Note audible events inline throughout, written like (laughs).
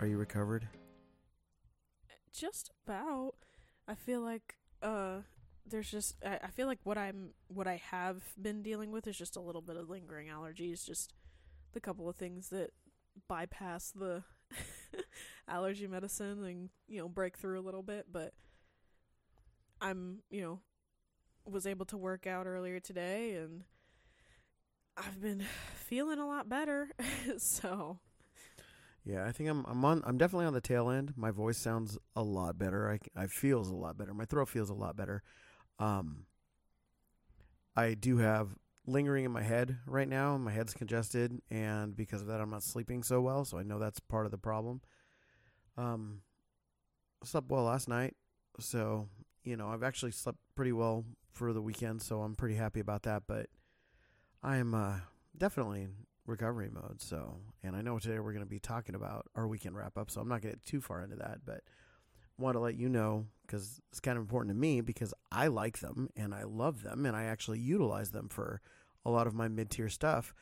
Are you recovered? Just about. I feel like uh there's just I, I feel like what I'm what I have been dealing with is just a little bit of lingering allergies, just the couple of things that bypass the (laughs) allergy medicine and you know break through a little bit, but I'm, you know, was able to work out earlier today and I've been (sighs) feeling a lot better. (laughs) so Yeah, I think I'm I'm on I'm definitely on the tail end. My voice sounds a lot better. I I feels a lot better. My throat feels a lot better. Um I do have lingering in my head right now. My head's congested and because of that I'm not sleeping so well, so I know that's part of the problem. Um slept well last night. So, you know, I've actually slept pretty well for the weekend, so I'm pretty happy about that, but I'm uh definitely in recovery mode. So, and I know today we're going to be talking about our weekend wrap up, so I'm not going to get too far into that, but want to let you know because it's kind of important to me because I like them and I love them and I actually utilize them for a lot of my mid tier stuff.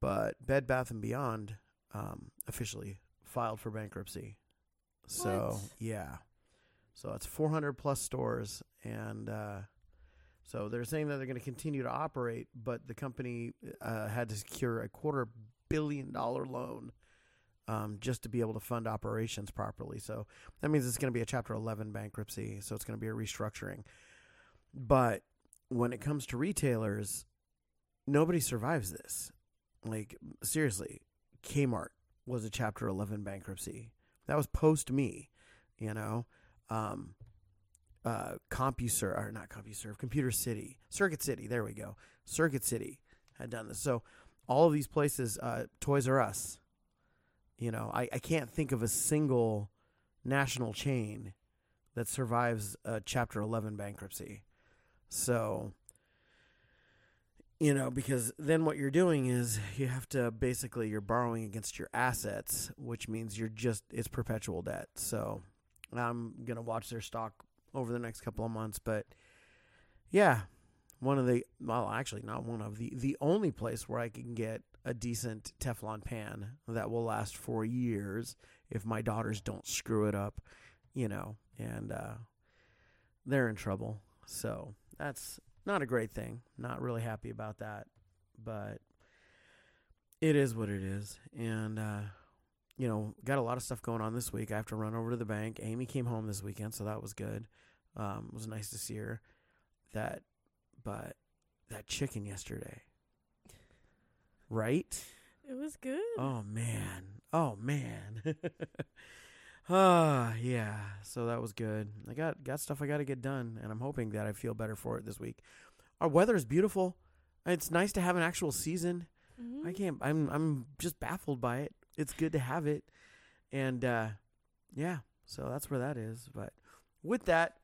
But Bed Bath and Beyond um, officially filed for bankruptcy. So What? yeah, so it's 400 plus stores and. Uh, so they're saying that they're going to continue to operate, but the company uh, had to secure a quarter billion dollar loan um, just to be able to fund operations properly. So that means it's going to be a Chapter 11 bankruptcy. So it's going to be a restructuring. But when it comes to retailers, nobody survives this. Like seriously, Kmart was a Chapter 11 bankruptcy. That was post me, you know. Um, uh, CompuServe or not CompuServe, Computer City, Circuit City. There we go. Circuit City had done this. So all of these places, uh, Toys R Us. You know, I, I can't think of a single national chain that survives a Chapter 11 bankruptcy. So, you know, because then what you're doing is you have to basically you're borrowing against your assets, which means you're just it's perpetual debt. So, I'm gonna watch their stock over the next couple of months. But yeah, one of the well, actually not one of the the only place where I can get a decent Teflon pan that will last for years if my daughters don't screw it up, you know, and uh, they're in trouble. So that's not a great thing. Not really happy about that, but it is what it is, and. uh you know, got a lot of stuff going on this week. I have to run over to the bank. Amy came home this weekend, so that was good. Um, it was nice to see her. That, but that chicken yesterday, right? it was good. Oh man, oh man. (laughs) Ah, yeah. So that was good. I got got stuff I got to get done, and I'm hoping that I feel better for it this week. Our weather is beautiful. It's nice to have an actual season. Mhm. I can't. I'm I'm just baffled by it. It's good to have it, and uh, yeah. So that's where that is. But with that,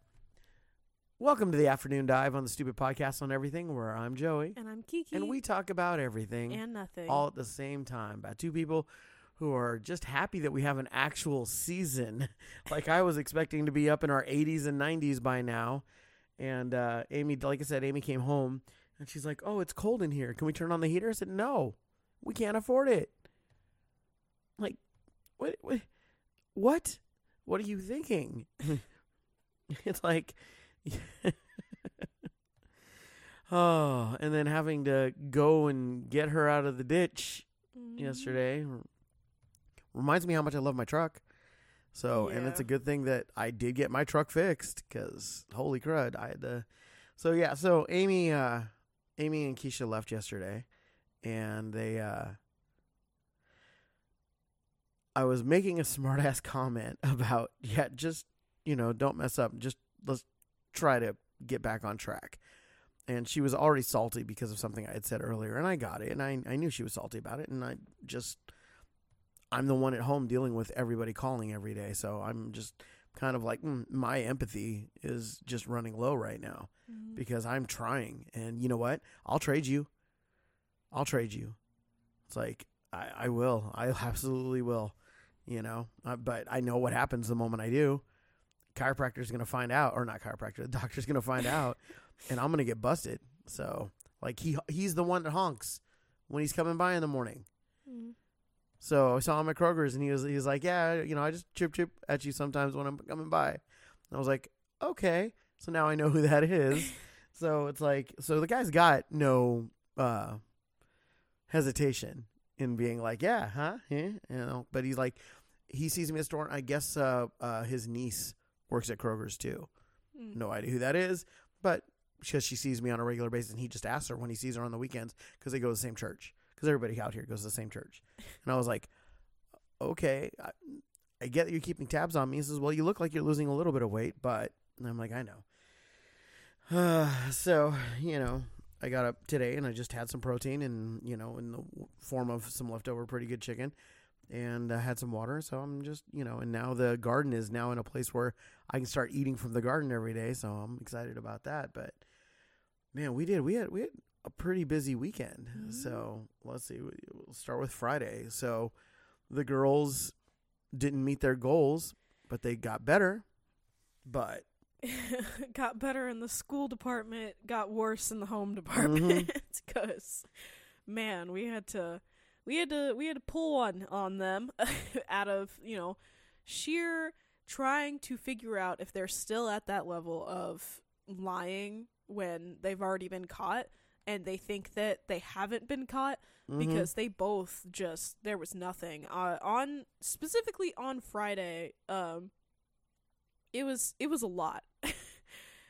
welcome to the afternoon dive on the Stupid Podcast on Everything, where I'm Joey, And I'm Kiki. and we talk about everything and nothing. all at the same time by two people who are just happy that we have an actual season. (laughs) like I was expecting to be up in our 80s and 90s by now. And uh, Amy, like I said, Amy came home and she's like, "Oh, it's cold in here. Can we turn on the heater?" I said, "No, we can't afford it." Like, what? What? What, what are you thinking? (laughs) it's like, (laughs) oh, and then having to go and get her out of the ditch Mhm. yesterday reminds me how much I love my truck. So, and it's a good thing that I did get my truck fixed because holy crud, I had to. So yeah, so Amy, uh, Amy and Keisha left yesterday, and they. uh I was making a smart ass comment (laughs) about yeah, just you know, don't mess up. Just let's try to get back on track. And she was already salty because of something I had said earlier, and I got it, and I I knew she was salty about it, and I just I'm the one at home dealing with everybody calling every day, so I'm just kind of like mm, my empathy is just running low right now Mhm. because I'm trying, and you know what? I'll trade you. I'll trade you. It's like I I will. I (laughs) absolutely will. You know, uh, but I know what happens the moment I do. Chiropractor's gonna find out, or not chiropractor. The (laughs) doctor's gonna find out, and I'm gonna get busted. So like he he's the one that honks when he's coming by in the morning. Mhm. So I saw him at Kroger's, and he was he was like, "Yeah, you know, I just chip chip at you sometimes when I'm coming by." And I was like, "Okay." So now I know who that is. (laughs) so it's like, so the guy's got no uh, hesitation in being like, "Yeah, huh?" Yeah, you know. But he's like, he sees me at the store. And I guess uh, uh, his niece works at Kroger's too. Mm. No idea who that is, but because she sees me on a regular basis, and he just asks her when he sees her on the weekends because they go to the same church. Because everybody out here goes to the same church, and I was like, okay, I, I get that you're keeping tabs on me. He says, well, you look like you're losing a little bit of weight, but and I'm like, I know. Uh, (sighs) so you know, I got up today and I just had some protein and you know in the form of some leftover pretty good chicken, and I had some water. So I'm just you know, and now the garden is now in a place where I can start eating from the garden every day. So I'm excited about that. But man, we did we had we had a pretty busy weekend. Mhm. So let's see, we'll start with Friday. So the girls didn't meet their goals, but they got better. But (laughs) got better in the school department, got worse in the home department. (laughs) Because, man, we had to, we had to, we had to pull one on them (laughs) out of you know sheer trying to figure out if they're still at that level of lying when they've already been caught and they think that they haven't been caught mhm. because they both just there was nothing uh, on specifically on Friday um it was it was a lot. (laughs)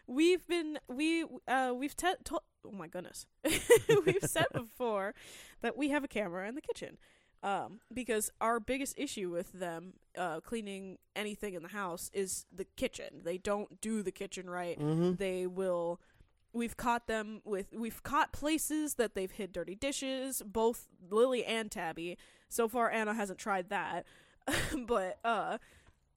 We've been we uh we've te- to- oh my goodness. (laughs) We've said (laughs) before that we have a camera in the kitchen um because our biggest issue with them uh cleaning anything in the house is the kitchen. They don't do the kitchen right. Mhm. they will we've caught them with we've caught places that they've hid dirty dishes both lily and tabby. So far anna hasn't tried that. But uh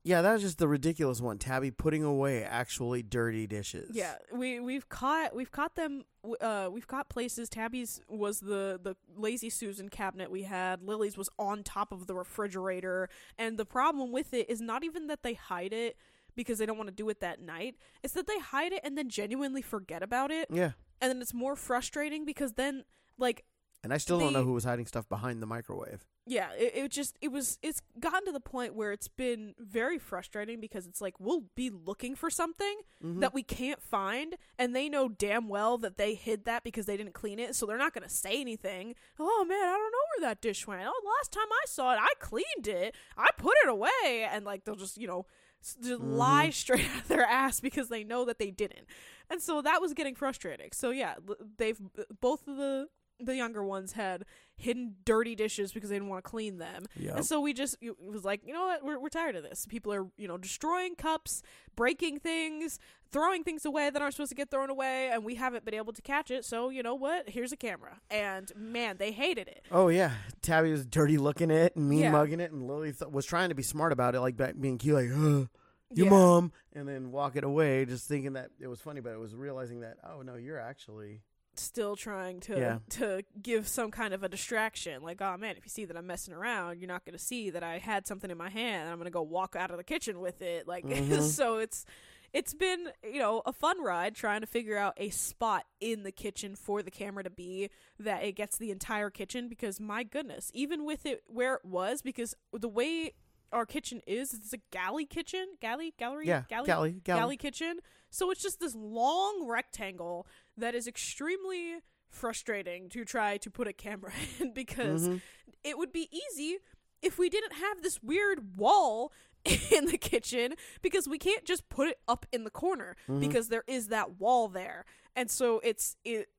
Yeah, that was just the ridiculous one. Tabby putting away actually dirty dishes. yeah we we've caught we've caught them uh we've caught places tabby's was the the lazy susan cabinet we had lily's was on top of the refrigerator and the problem with it is not even that they hide it because they don't want to do it that night it's that they hide it and then genuinely forget about it Yeah. and then it's more frustrating because then like And I still don't know who was hiding stuff behind the microwave. yeah it, it just it was it's gotten to the point where it's been very frustrating because it's like we'll be looking for something Mhm. that we can't find and they know damn well that they hid that because they didn't clean it so they're not going to say anything oh man i don't know where that dish went oh last time i saw it i cleaned it i put it away and like they'll just you know just Mhm. lie straight (laughs) out of their ass because they know that they didn't and so that was getting frustrating so yeah they've both of the the younger ones had hidden dirty dishes because they didn't want to clean them Yep. and so we just it was like, you know what, we're we're tired of this. People are, you know, destroying cups, breaking things, throwing things away that aren't supposed to get thrown away, and we haven't been able to catch it. So you know what? Here's a camera, and man, they hated it. Oh yeah, Tabby was dirty looking it and mean Yeah. mugging it, and Lily th- was trying to be smart about it, like being cute, like uh, your Yeah. mom, and then walk it away, just thinking that it was funny, but it was realizing that oh no, you're actually Still trying to Yeah. to give some kind of a distraction, like, oh man, if you see that I'm messing around, you're not gonna see that I had something in my hand, and I'm gonna go walk out of the kitchen with it. Like, (laughs) Mhm. so it's it's been you know a fun ride trying to figure out a spot in the kitchen for the camera to be that it gets the entire kitchen because my goodness even with it where it was because the way our kitchen is it's a galley kitchen galley gallery yeah, galley galley, galley, galley kitchen so it's just this long rectangle that is extremely frustrating to try to put a camera (laughs) in because Mhm. it would be easy if we didn't have this weird wall (laughs) in the kitchen because we can't just put it up in the corner Mhm. because there is that wall there and so it's it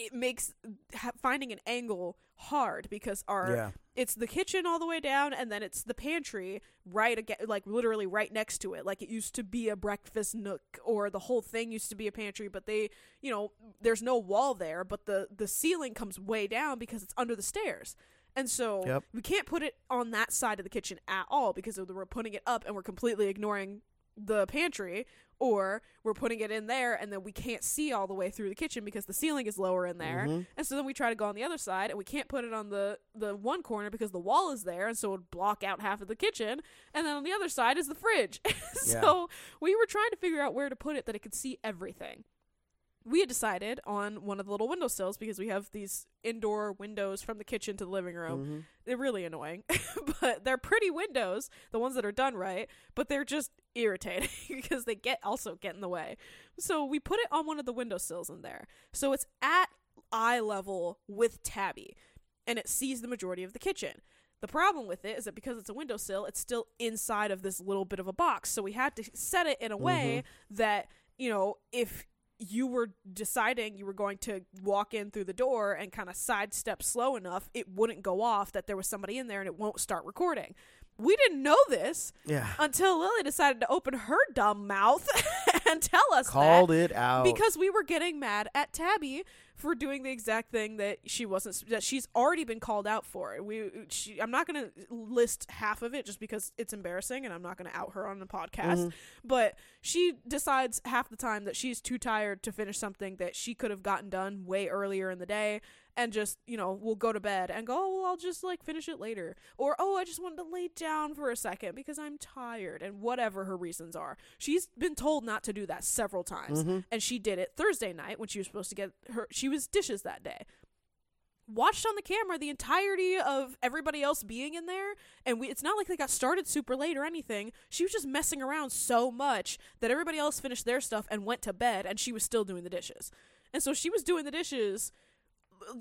it makes ha- finding an angle hard because our yeah, it's the kitchen all the way down and then it's the pantry right again like literally right next to it. Like it used to be a breakfast nook or the whole thing used to be a pantry but they you know there's no wall there but the the ceiling comes way down because it's under the stairs. And so Yep. we can't put it on that side of the kitchen at all because we're putting it up and we're completely ignoring the pantry or we're putting it in there and then we can't see all the way through the kitchen because the ceiling is lower in there. Mhm. and so then we try to go on the other side and we can't put it on the the one corner because the wall is there and so it would block out half of the kitchen. And then on the other side is the fridge. (laughs) So we were trying to figure out where to put it that it could see everything we had decided on one of the little windowsills because we have these indoor windows from the kitchen to the living room. Mhm. They're really annoying, (laughs) but they're pretty windows, the ones that are done right, but they're just irritating (laughs) because they get also get in the way. So we put it on one of the windowsills in there. So it's at eye level with Tabby and it sees the majority of the kitchen. The problem with it is that because it's a windowsill, it's still inside of this little bit of a box. So we had to set it in a way that, you know, if you were deciding you were going to walk in through the door and kind of sidestep slow enough, it wouldn't go off that there was somebody in there and it won't start recording. We didn't know this Yeah. until Lily decided to open her dumb mouth (laughs) and tell us that Called it out. because we were getting mad at Tabby for doing the exact thing that she wasn't that she's already been called out for. We she, I'm not going to list half of it just because it's embarrassing and I'm not going to out her on the podcast. Mhm. But she decides half the time that she's too tired to finish something that she could have gotten done way earlier in the day and just, you know, we'll go to bed and go, "Oh, well, I'll just like finish it later." Or, "Oh, I just wanted to lay down for a second because I'm tired." And whatever her reasons are. She's been told not to do that several times Mhm. and she did it Thursday night when she was supposed to get her she was dishes that day. Watched on the camera the entirety of everybody else being in there and we it's not like they got started super late or anything. She was just messing around so much that everybody else finished their stuff and went to bed and she was still doing the dishes. And so she was doing the dishes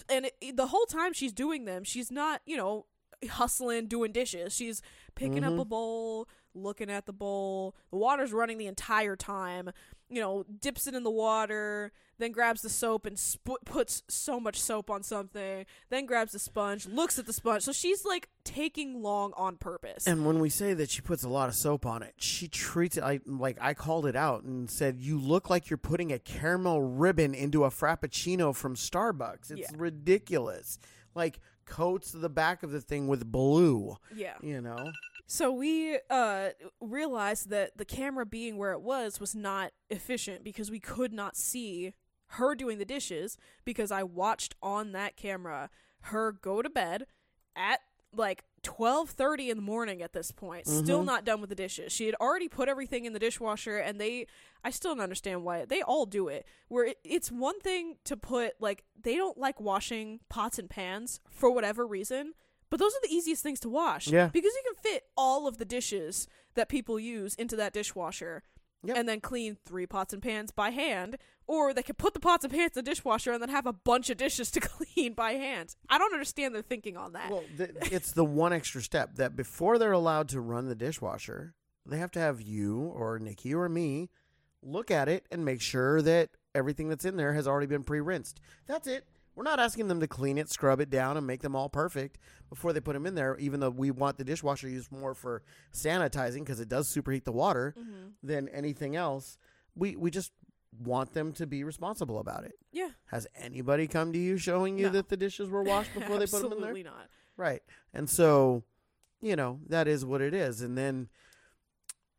and it, the whole time she's doing them, she's not, you know, hustling doing dishes. She's picking up Mhm. a bowl, looking at the bowl. The water's running the entire time. You know, dips it in the water, then grabs the soap and sp- puts so much soap on something. Then grabs the sponge, looks at the sponge. So she's like taking long on purpose. And when we say that she puts a lot of soap on it, she treats it like, like I called it out and said, "You look like you're putting a caramel ribbon into a frappuccino from Starbucks. It's Yeah. ridiculous." Like coats the back of the thing with blue. yeah. You know. So we uh realized that the camera being where it was was not efficient because we could not see her doing the dishes because I watched on that camera her go to bed at like 12:30 in the morning at this point still Mhm. not done with the dishes she had already put everything in the dishwasher and they I still don't understand why they all do it where it, it's one thing to put like they don't like washing pots and pans for whatever reason but those are the easiest things to wash Yeah. because you can fit all of the dishes that people use into that dishwasher Yep. and then clean three pots and pans by hand or they could put the pots and pans in the dishwasher and then have a bunch of dishes to (laughs) clean by hand i don't understand their thinking on that Well, th- it's the one extra step that before they're allowed to run the dishwasher, they have to have you or Nikki or me look at it and make sure that everything that's in there has already been pre-rinsed. That's it. We're not asking them to clean it, scrub it down, and make them all perfect before they put them in there. Even though we want the dishwasher used more for sanitizing because it does superheat the water Mhm. than anything else, we we just want them to be responsible about it. yeah Has anybody come to you showing you No. that the dishes were washed before they put them in there? absolutely not Right. And so, you know, that is what it is. And then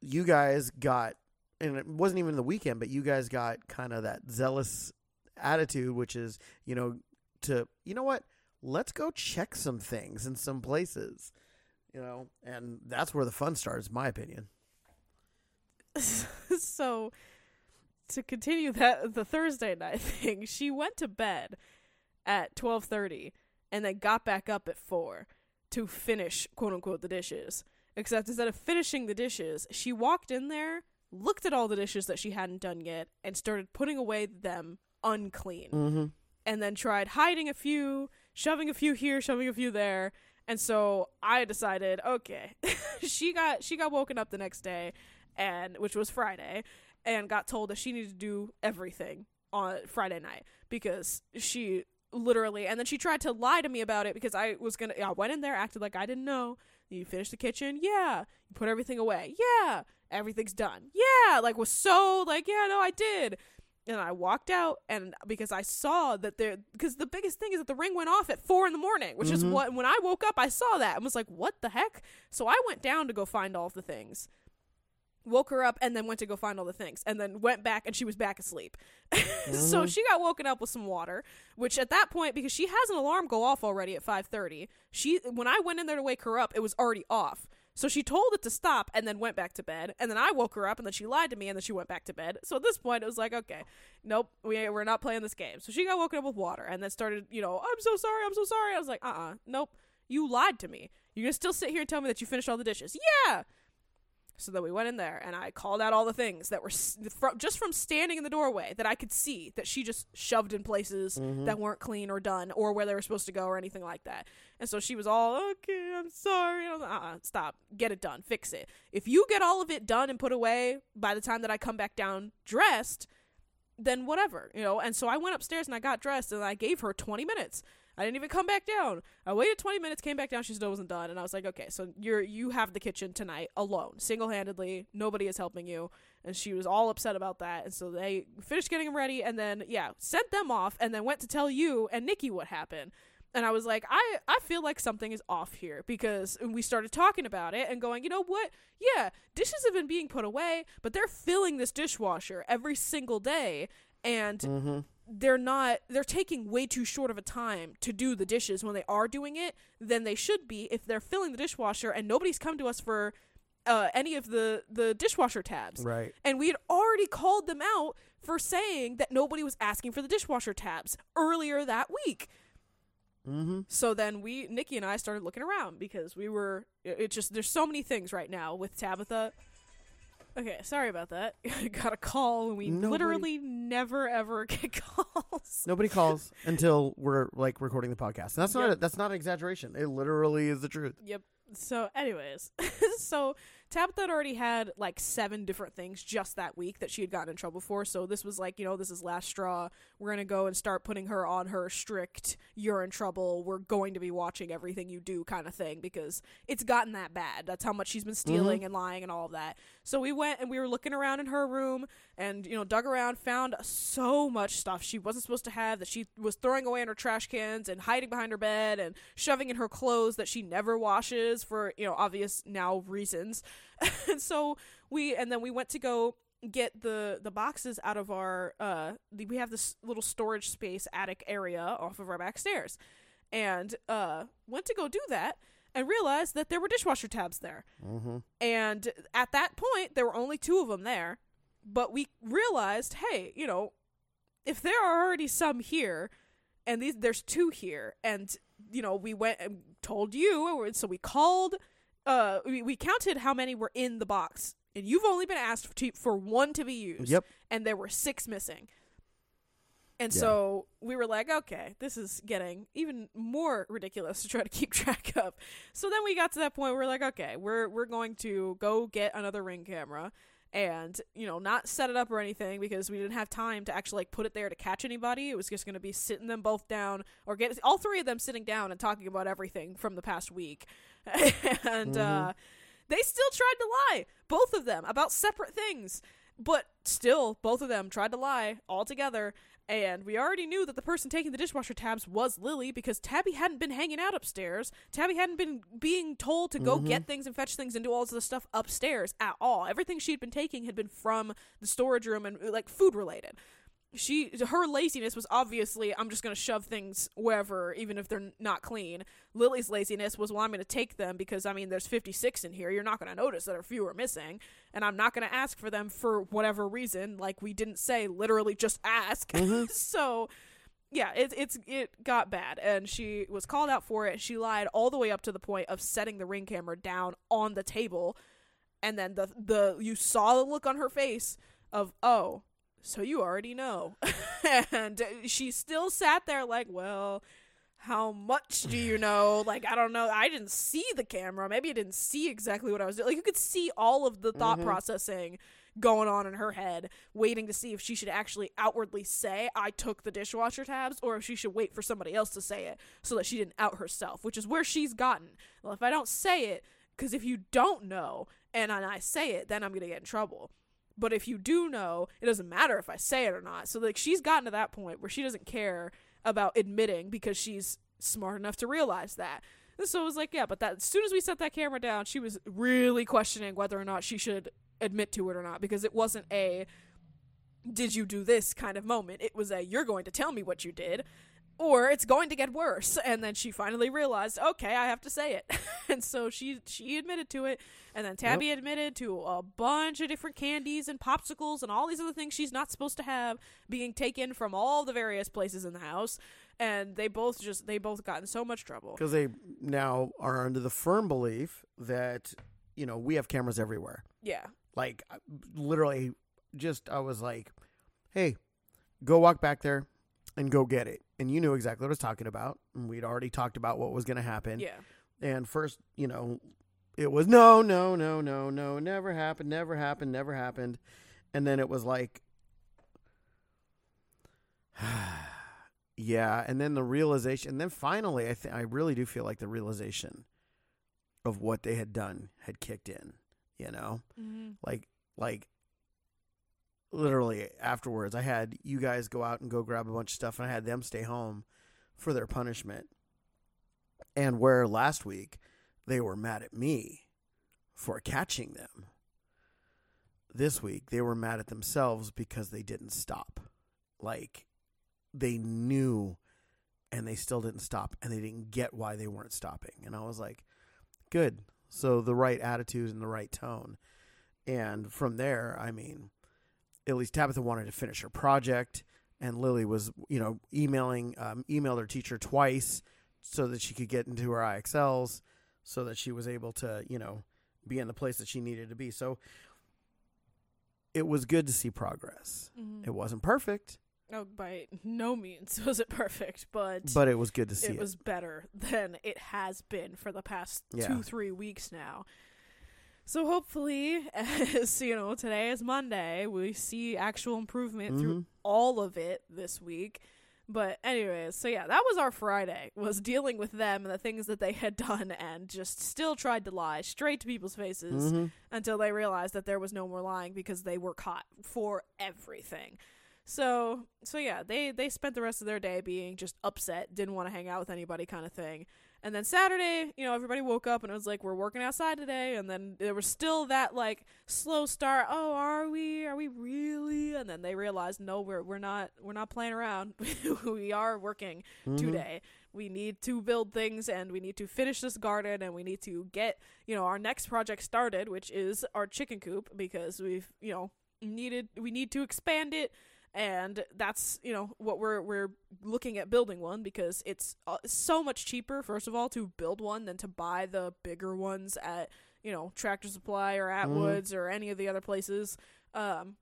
you guys got, and it wasn't even the weekend, but you guys got kind of that zealous attitude, which is, you know, to, you know what? Let's go check some things in some places, you know, and that's where the fun starts, in my opinion. (laughs) so to continue that the Thursday night (laughs) thing, she went to bed at 12:30 and then got back up at 4 to finish quote unquote the dishes. Except instead of finishing the dishes, she walked in there, looked at all the dishes that she hadn't done yet and started putting away them unclean. Mm-hmm. And then tried hiding a few, shoving a few here, shoving a few there. And so I decided, okay. (laughs) she got she got woken up the next day and which was Friday and got told that she needed to do everything on Friday night because she literally and then she tried to lie to me about it because I was gonna I went in there acted like I didn't know you finished the kitchen yeah you put everything away yeah everything's done yeah like was so like yeah no I did and I walked out and because I saw that there because the biggest thing is that the ring went off at four in the morning which is Mhm. what when I woke up I saw that and was like what the heck so I went down to go find all the things woke her up and then went to go find all the things and then went back and she was back asleep (laughs) so Mhm. she got woken up with some water which at that point because she has an alarm go off already at 5.30 she when i went in there to wake her up it was already off So she told it to stop and then went back to bed. And then I woke her up and then she lied to me and then she went back to bed. So at this point, it was like, okay, nope, we, we're not playing this game. So she got woken up with water and then started, you know, I'm so sorry, I'm so sorry. I was like, uh uh nope, you lied to me. You're going to still sit here and tell me that you finished all the dishes. Yeah. So then we went in there and I called out all the things that were just from standing in the doorway that I could see that she just shoved in places Mhm. that weren't clean or done or where they were supposed to go or anything like that. And so she was all, okay, I'm sorry. I was like, uh-uh, stop. Get it done. Fix it. If you get all of it done and put away by the time that I come back down dressed, then whatever, you know. And so I went upstairs and I got dressed and I gave her 20 minutes. I didn't even come back down. I waited 20 minutes, came back down, she still wasn't done, and I was like, "Okay, so you're you have the kitchen tonight alone, single-handedly. Nobody is helping you." And she was all upset about that. And so they finished getting them ready and then yeah, sent them off and then went to tell you and Nikki what happened. And I was like, I, I feel like something is off here because we started talking about it and going, you know what? Yeah, dishes have been being put away, but they're filling this dishwasher every single day and Mm-hmm. They're not they're taking way too short of a time to do the dishes when they are doing it than they should be if they're filling the dishwasher and nobody's come to us for uh, any of the the dishwasher tabs Right. and we had already called them out for saying that nobody was asking for the dishwasher tabs earlier that week Mm-hmm. so then we nikki and i started looking around because we were it it just there's so many things right now with tabitha okay sorry about that (laughs) got a call and we Nobody- literally never ever (laughs) get calls Nobody calls until we're like recording the podcast. And that's not Yep. a, that's not an exaggeration. It literally is the truth. Yep. So, anyways, (laughs) so Tabitha had already had like seven different things just that week that she had gotten in trouble for. So this was like, you know, this is last straw. We're gonna go and start putting her on her strict "you're in trouble. We're going to be watching everything you do" kind of thing because it's gotten that bad. That's how much she's been mm-hmm. stealing and lying and all of that. So we went and we were looking around in her room and you know dug around, found so much stuff she wasn't supposed to have that she was throwing away in her trash cans and hiding behind her bed and shoving in her clothes that she never washes for you know obvious now reasons. And (laughs) so we and then we went to go get the the boxes out of our uh the, we have this little storage space attic area off of our back stairs and uh went to go do that and realized that there were dishwasher tabs there Mm-hmm. and at that point, there were only two of them there. But we realized, hey, you know, if there are already some here, and these there's two here, and you know, we went and told you, so we called. Uh, we, we counted how many were in the box, and you've only been asked to, for one to be used. Yep. And there were six missing. And Yeah. so we were like, okay, this is getting even more ridiculous to try to keep (laughs) track of. So then we got to that point where we're like, okay, we're we're going to go get another ring camera and, you know, not set it up or anything because we didn't have time to actually like put it there to catch anybody. It was just going to be sitting them both down or get all three of them sitting down and talking about everything from the past week. (laughs) and uh they still tried to lie, both of them, about separate things. But still, both of them tried to lie all together. And we already knew that the person taking the dishwasher tabs was Lily because Tabby hadn't been hanging out upstairs. Tabby hadn't been being told to go Mhm. get things and fetch things and do all of the stuff upstairs at all. Everything she'd been taking had been from the storage room and like food related she her laziness was obviously I'm just going to shove things wherever even if they're not clean. Lily's laziness was well I'm going to take them because I mean there's 56 in here. You're not going to notice that a few are missing and I'm not going to ask for them for whatever reason like we didn't say literally just ask. (laughs) Mm-hmm. so yeah, it it's it got bad and she was called out for it. She lied all the way up to the point of setting the ring camera down on the table and then the the you saw the look on her face of oh so you already know. (laughs) And she still sat there like well how much do you know? Like i don't know. I didn't see the camera. Maybe i didn't see exactly what i was doing like you could see all of the thought Mhm. processing going on in her head waiting to see if she should actually outwardly say i took the dishwasher tabs or if she should wait for somebody else to say it so that she didn't out herself which is where she's gotten. Well if i don't say it because if you don't know and I say it then i'm gonna get in trouble but if you do know, it doesn't matter if I say it or not. So like she's gotten to that point where she doesn't care about admitting because she's smart enough to realize that. And so it was like, yeah, but that as soon as we set that camera down, she was really questioning whether or not she should admit to it or not because it wasn't a did you do this kind of moment. It was a you're going to tell me what you did or it's going to get worse. And then she finally realized, okay, I have to say it. (laughs) and so she she admitted to it. And then Tabby Yep. admitted to a bunch of different candies and popsicles and all these other things she's not supposed to have being taken from all the various places in the house. And they both just they both got in so much trouble. because they now are under the firm belief that you know we have cameras everywhere. Yeah. Like literally, just I was like, "Hey, go walk back there and go get it." And you knew exactly what I was talking about, and we'd already talked about what was going to happen. Yeah. And first, you know, it was no, no, no, no, no, never happened, never happened, never happened. And then it was like, (sighs) yeah. And then the realization, and then finally, I th- I really do feel like the realization of what they had done had kicked in. You know, Mm-hmm. like like literally afterwards, I had you guys go out and go grab a bunch of stuff, and I had them stay home for their punishment. And where last week they were mad at me for catching them, this week they were mad at themselves because they didn't stop. Like they knew and they still didn't stop and they didn't get why they weren't stopping. And I was like, good. So the right attitude and the right tone. And from there, I mean, at least Tabitha wanted to finish her project, and Lily was, you know, emailing, um, emailed her teacher twice so that she could get into her IXLs, so that she was able to, you know, be in the place that she needed to be. So it was good to see progress. Mm-hmm. It wasn't perfect, Oh, by no means (laughs) was it perfect, but but it was good to see it it. was better than it has been for the past Yeah. two, three weeks now. So hopefully, (laughs) as you know, today is Monday, we see actual improvement through Mhm. all of it this week. But anyways, so yeah, that was our Friday was dealing with them and the things that they had (laughs) done and just still tried to lie straight to people's faces Mhm. until they realized that there was no more lying because they were caught for everything. So so yeah, they they spent the rest of their day being just upset, didn't want to hang out with anybody kind of thing. And then Saturday, you know, everybody woke up and it was like we're working outside today and then there was still that like slow start, oh, are we? Are we really? And then they realized no, we're we're not we're not playing around. (laughs) we are working Mhm. today. We need to build things and we need to finish this garden and we need to get, you know, our next project started, which is our chicken coop because we've, you know, needed we need to expand it and that's, you know, what we're we're looking at building one because it's uh, so much cheaper first of all to build one than to buy the bigger ones at, you know, Tractor Supply or Atwoods or any of the other places. Um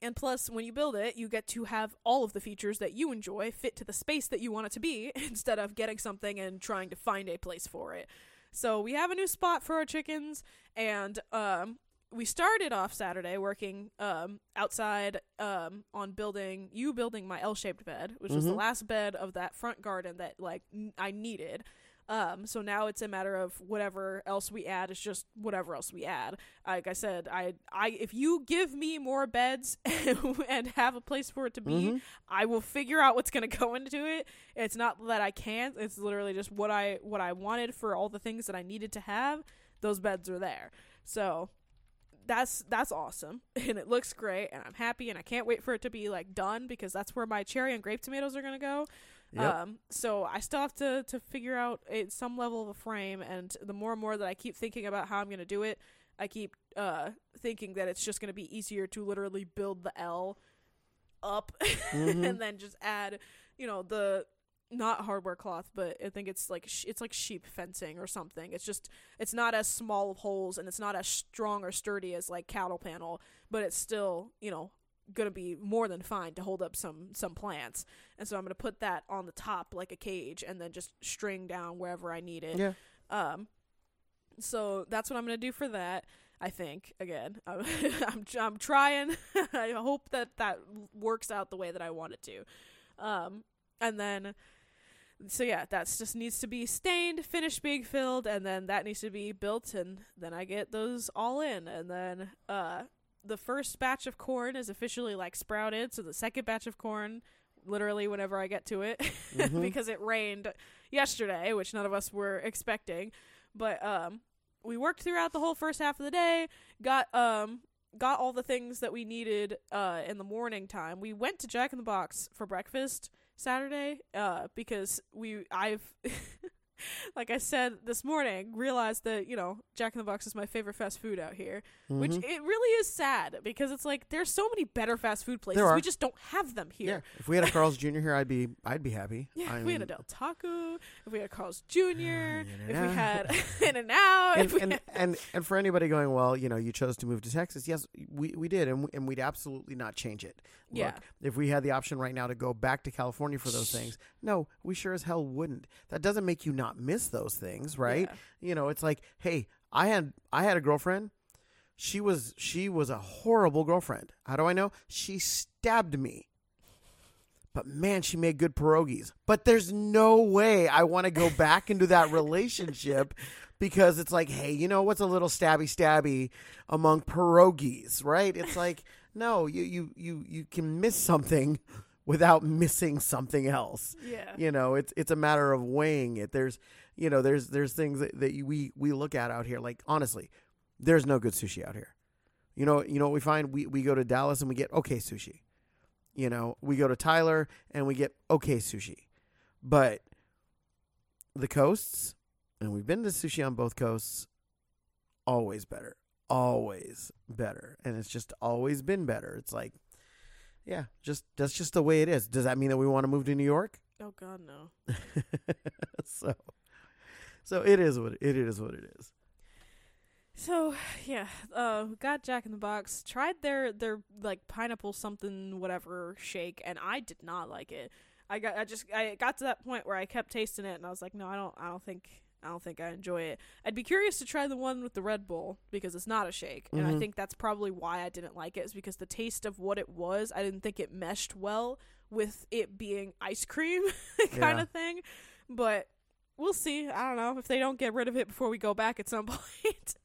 and plus, when you build it, you get to have all of the features that you enjoy fit to the space that you want it to be (laughs) instead of getting something and trying to find a place for it. So we have a new spot for our chickens, and um, we started off Saturday working um, outside um, on building you building my L-shaped bed, which was the Mhm. last bed of that front garden that like n- I needed. Um, so now it's a matter of whatever else we add is just whatever else we add. Like I said, I I if you give me more beds (laughs) and have a place for it to be, Mhm. I will figure out what's gonna (laughs) go into it. It's not that I can't. It's literally just what I what I wanted for all the things that I needed to have. Those beds are there. So that's that's awesome (laughs) and it looks great and I'm happy and I can't wait for it to be like done because that's where my cherry and grape tomatoes are gonna go. Yep. Um, so I still have to to figure out a, some level of a frame, and the more and more that I keep thinking about how I'm gonna do it, I keep uh thinking that it's just gonna be easier to literally build the L up (laughs) Mhm. and then just add, you know, the not hardware cloth, but I think it's like sh- it's like sheep fencing or something. It's just it's not as small of holes and it's not as strong or sturdy as like cattle panel, but it's still you know gonna be more than fine to hold up some some plants. And so I'm gonna put that on the top like a cage and then just string down wherever I need it. Yeah. Um, so that's what I'm gonna do for that. I think again, (laughs) I'm I'm, I'm trying. (laughs) I hope that that works out the way that I want it to. Um, and then, so yeah, that's just needs to be stained, finished being filled, and then that needs to be built, and then I get those all in, and then uh, the first batch of corn is officially like sprouted. So the second batch of corn, literally whenever I get to it, (laughs) Mhm. because it rained yesterday, which none of us were expecting. But um, we worked throughout the whole first half of the day. Got um got all the things that we needed uh in the morning time. We went to Jack in the Box for breakfast Saturday, uh, because we I've (laughs) (laughs) like I said this morning, realized that, you know, Jack in the Box is my favorite fast food out here. Which Mhm. it really is sad because it's like there's so many better fast food places. We just don't have them yeah. here. If we had a Carl's Jr. here, I'd be I'd be happy. (laughs) Yeah, I if we had a Del Taco, if we had a Carl's Jr., (sighs) if we had (laughs) In-N-Out, and, and, and and for anybody going, well, you know, you chose to move to Texas. Yes, we, we did, and we, and we'd absolutely not change it. Look, Yeah. if we had the option right now to go back to California for those things, no, we sure as hell wouldn't. That doesn't make you not miss those things, right? Yeah. You know, it's like, hey, I had I had a girlfriend. She was she was a horrible girlfriend. How do I know? She stabbed me. But man, she made good pierogies. But there's no way I want to go (laughs) back into that relationship because it's like, hey, you know what's a little stabby stabby among pierogies, right? It's like, no, you you you you can miss something without missing something else. Yeah. you know it's it's a matter of weighing it. There's you know there's there's things that, that we we look at out here like honestly there's no good sushi out here. You know you know what we find? We we go to dallas and we get okay sushi. You know we go to tyler and we get okay sushi. But the coasts and we've been to sushi on both coasts always better always better. And it's just always been better. It's like yeah just that's just the way it is does that mean that we want to move to new york Oh God, no. (laughs) so so it is what it is what it is So yeah, uh, got Jack in the Box. Tried their their like pineapple something whatever shake, and I did not like it. I got I just I got to that point where I kept tasting it, and I was like, no, I don't I don't think I don't think I enjoy it. I'd be curious to try the one with the Red Bull because it's not a shake, and I Mhm. think that's probably why I didn't like it. Is because the taste of what it was, I didn't think it meshed well with it being ice cream (laughs) kind Yeah. of thing. But we'll see. I don't know if they don't get rid of it before we go back at some (laughs) point.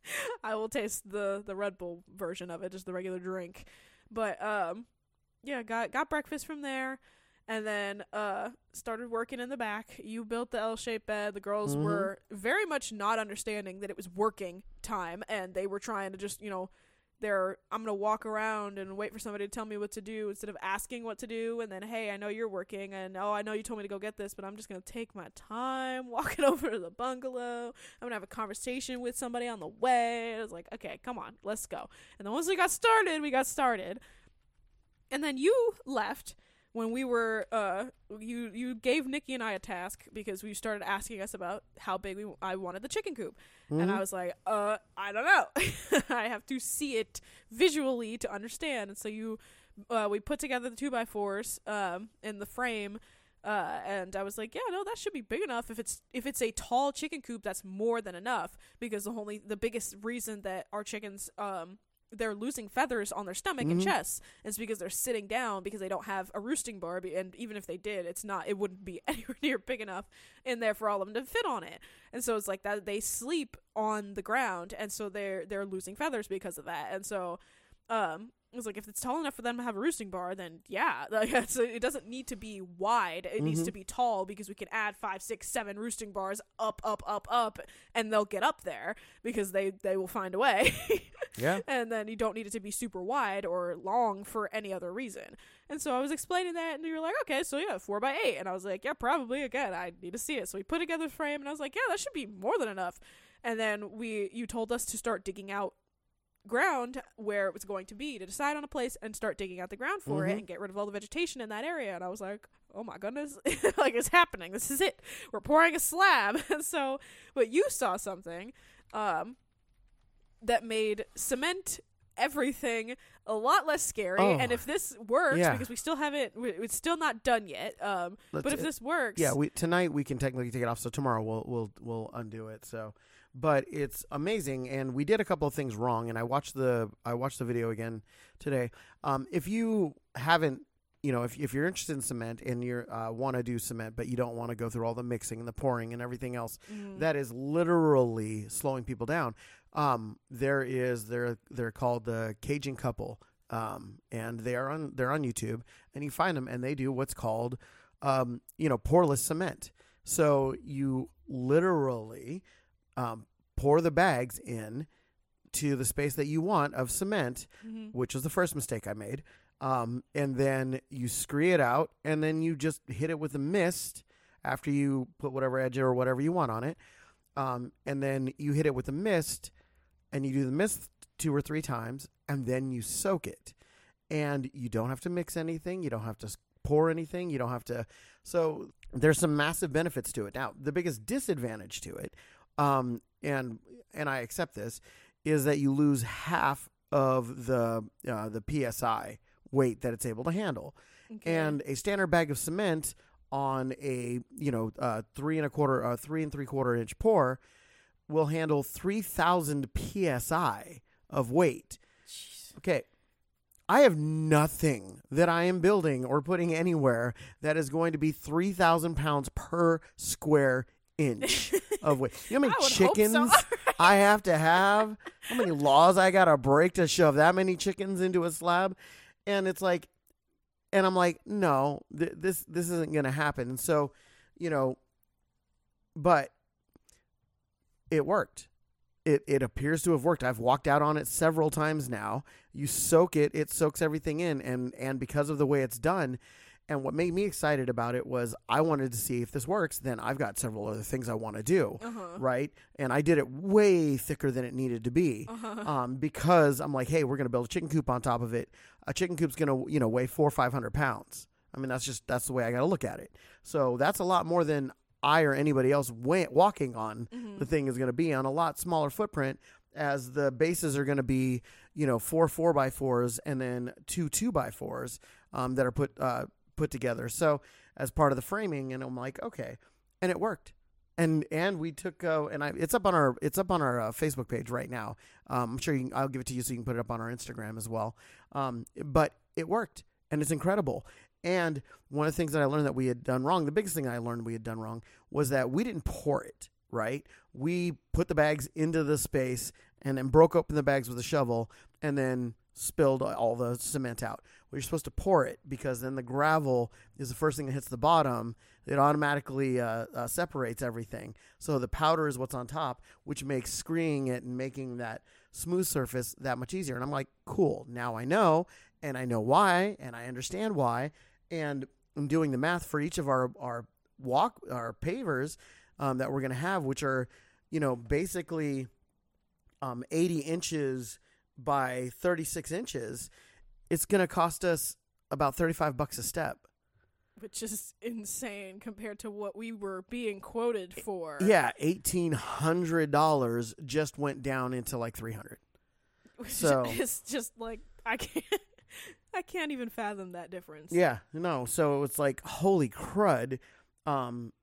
I will taste the the Red Bull version of it, just the regular drink. But um, yeah, got got breakfast from there, and then uh started working in the back. You built the L-shaped bed. The girls Mhm. were very much not understanding that it was working time, and they were trying to just you know. They're, I'm gonna walk around and wait for somebody to tell me what to do instead of asking what to do. And then, hey, I know you're working, and oh, I know you told me to go get this, but I'm just gonna take my time (laughs) walking (laughs) over to the bungalow. I'm gonna have a conversation with somebody on the way. I was like, okay, come on, let's go. And then once we got started, we got started. And then you left when we were uh you you gave Nikki and I a task because we started asking us about how big we I wanted the chicken coop. And I was like, uh, I don't know. (laughs) I have to see it visually to understand. And so you, uh, we put together the two by fours, um, in the frame. Uh, and I was like, yeah, no, that should be big enough. If it's if it's a tall chicken coop, that's more than enough. Because the only the biggest reason that our chickens, um, they're losing feathers on their stomach and Mhm. chest is because they're sitting down because they don't have a roosting bar. And even if they did, it's not. It wouldn't be (laughs) anywhere near big enough in there for all of them to fit on it. And so it's like that they sleep on the ground and so they're they're losing feathers because of that. And so um it was like if it's tall enough for them to have a roosting bar, then yeah, (laughs) like it doesn't need to be wide. It needs Mhm. to be tall because we can add five, six, seven roosting bars up, up, up, up, and they'll get up there because they they will find a way. (laughs) yeah and then you don't need it to be super wide or long for any other reason. And so I was explaining that, and you were like, okay, so yeah, four by eight. And I was like, yeah, probably. Again, I need to see it. So we put together the frame, and I was like, yeah, that should be more than enough. And then we, you told us to start digging out ground where it was going to be to decide on a place and start digging out the ground for it Mhm. and get rid of all the vegetation in that area. And I was like, oh my goodness, (laughs) like it's happening. This is it. We're pouring a slab. (laughs) And so, but you saw something, um, that made cement everything a lot less scary. Oh. And if this works, Yeah. because we still haven't, we- it's still not done yet. Um, Let's- but if this works, yeah we tonight we can technically take it off so tomorrow we'll we'll we'll undo it so but it's amazing and we did a couple of things wrong and i watched the i watched the video again today um if you haven't you know if, if you're interested in cement and you uh, want to do cement but you don't want to go through all the mixing and the pouring and everything else Mm. that is literally slowing people down. Um, there is they're they're called the Cajun couple, um, and they are on they're on YouTube, and you find them, and they do what's called, um, you know, poreless cement. So you literally um, pour the bags in to the space that you want of cement, Mhm. which was the first mistake I made. Um, and then you screed it out, and then you just hit it with a mist after you put whatever edge or whatever you want on it. Um, and then you hit it with a mist, and you do the mist two or three times, and then you soak it. And you don't have to mix anything. You don't have to pour anything. You don't have to. So there's some massive benefits to it. Now, the biggest disadvantage to it, um, and and I accept this, is that you lose half of the uh, the psi weight that it's able to handle. Okay. And a standard bag of cement on a you know uh, three and a quarter, uh, three and three quarter inch pour will handle three thousand psi of weight. Jeez. Okay. I have nothing that I am building or putting anywhere that is going to be 3,000 pounds per square inch (laughs) of weight. You know how many would hope so. chickens (laughs) I have to have? How many laws I got to break to shove that many chickens into a slab? And it's like, and I'm like, no, th- this this isn't going to happen. And so, you know, but it worked. It it appears to have worked. I've walked out on it several times now. You soak it, it soaks everything in, and and because of the way it's done, and what made me excited about it was I wanted to see if this works. Then I've got several other things I want to do, Uh-huh. right? And I did it way thicker than it needed to be Uh-huh. um, because I'm like, hey, we're gonna build a chicken coop on top of it. A chicken coop's gonna, you know, weigh four or five hundred pounds. I mean, that's just that's the way I got to look at it. So that's a lot more than I or anybody else wa- walking on Mhm. the thing is going to be on a lot smaller footprint. As the bases are going to be, you know, four four by fours and then two two by fours um, that are put uh, put together. So as part of the framing, and I'm like, okay, and it worked and and we took uh, and I it's up on our it's up on our uh, Facebook page right now. Um, I'm sure can, I'll give it to you so you can put it up on our Instagram as well. Um, but it worked and it's incredible. And one of the things that I learned that we had done wrong, the biggest thing I learned we had done wrong was that we didn't pour it right. We put the bags into the space and then broke open the bags with a shovel and then spilled all the cement out. You're supposed to pour it because then the gravel is the first thing that hits the bottom it automatically uh, uh, separates everything. So the powder is what's on top, which makes screeding it and making that smooth surface that much easier. And I'm like, cool. Now I know, and I know why, and I understand why. And I'm doing the math for each of our our walk our pavers um, that we're going to have, which are, you know, basically um, 80 inches by 36 inches. It's going to cost us about 35 bucks a step. Which is insane compared to what we were being quoted for. Yeah, eighteen hundred dollars just went down into like three hundred. Which So- (laughs) is just like I can't (laughs) I can't even fathom that difference. Yeah, no. So it's like holy crud, um,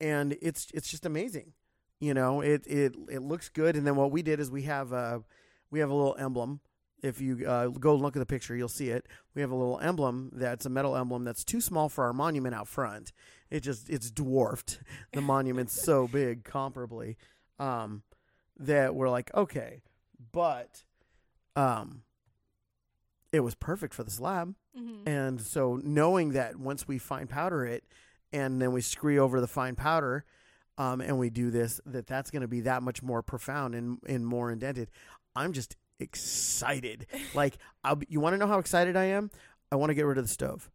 and it's it's just amazing. You know, it it it looks good. And then what we did is we have a we have a little emblem. If you uh, go look at the picture, you'll see it. We have a little emblem that's a metal emblem that's too small for our monument out front. It just it's dwarfed. (laughs) The monument's so big, comparably, um, that we're like okay, but um, it was perfect for the slab. hmm And so knowing that once we fine powder it and then we screed over the fine powder um, and we do this, that that's going to be that much more profound and, and more indented. I'm just excited. like, I'll be, you want to know how excited I am? I want to get rid of the stove.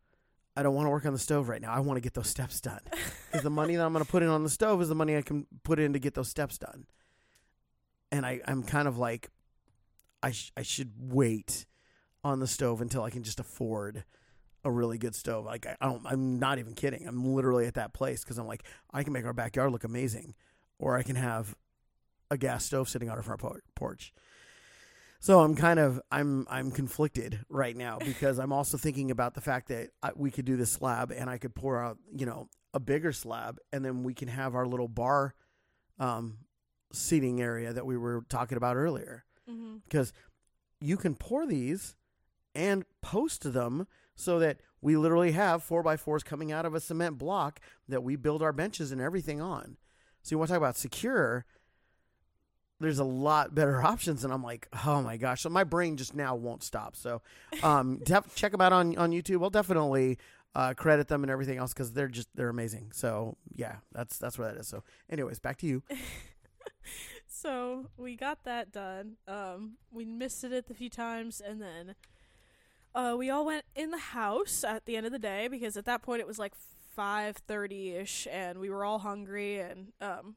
I don't want to work on the stove right now. I want to get those steps done. (laughs) Because the money that I'm going to put in on the stove is the money I can put in to get those steps done. And I, I'm kind of like, I, sh- I should wait on the stove until I can just afford a really good stove. Like I, I don't, I'm not even kidding. I'm literally at that place because I'm like, I can make our backyard look amazing, or I can have a gas stove sitting on our front por- porch. So I'm kind of I'm I'm conflicted right now because I'm also thinking about the fact that I, we could do this slab and I could pour out you know a bigger slab and then we can have our little bar um, seating area that we were talking about earlier hmm because you can pour these and post them so that we literally have four by fours coming out of a cement block that we build our benches and everything on. So you want to talk about secure? There's a lot better (laughs) options, and I'm like, oh my gosh! So my brain just now won't stop. So, um, (laughs) def- check them out on on YouTube. I'll definitely uh, credit them and everything else because they're just they're amazing. So yeah, that's that's where that is. So, anyways, back to you. (laughs) So we got that done. Um, we missed it a few times, and then uh, we all went in the house at the end of the day because at that point it was like five thirty ish, and we were all hungry, and um,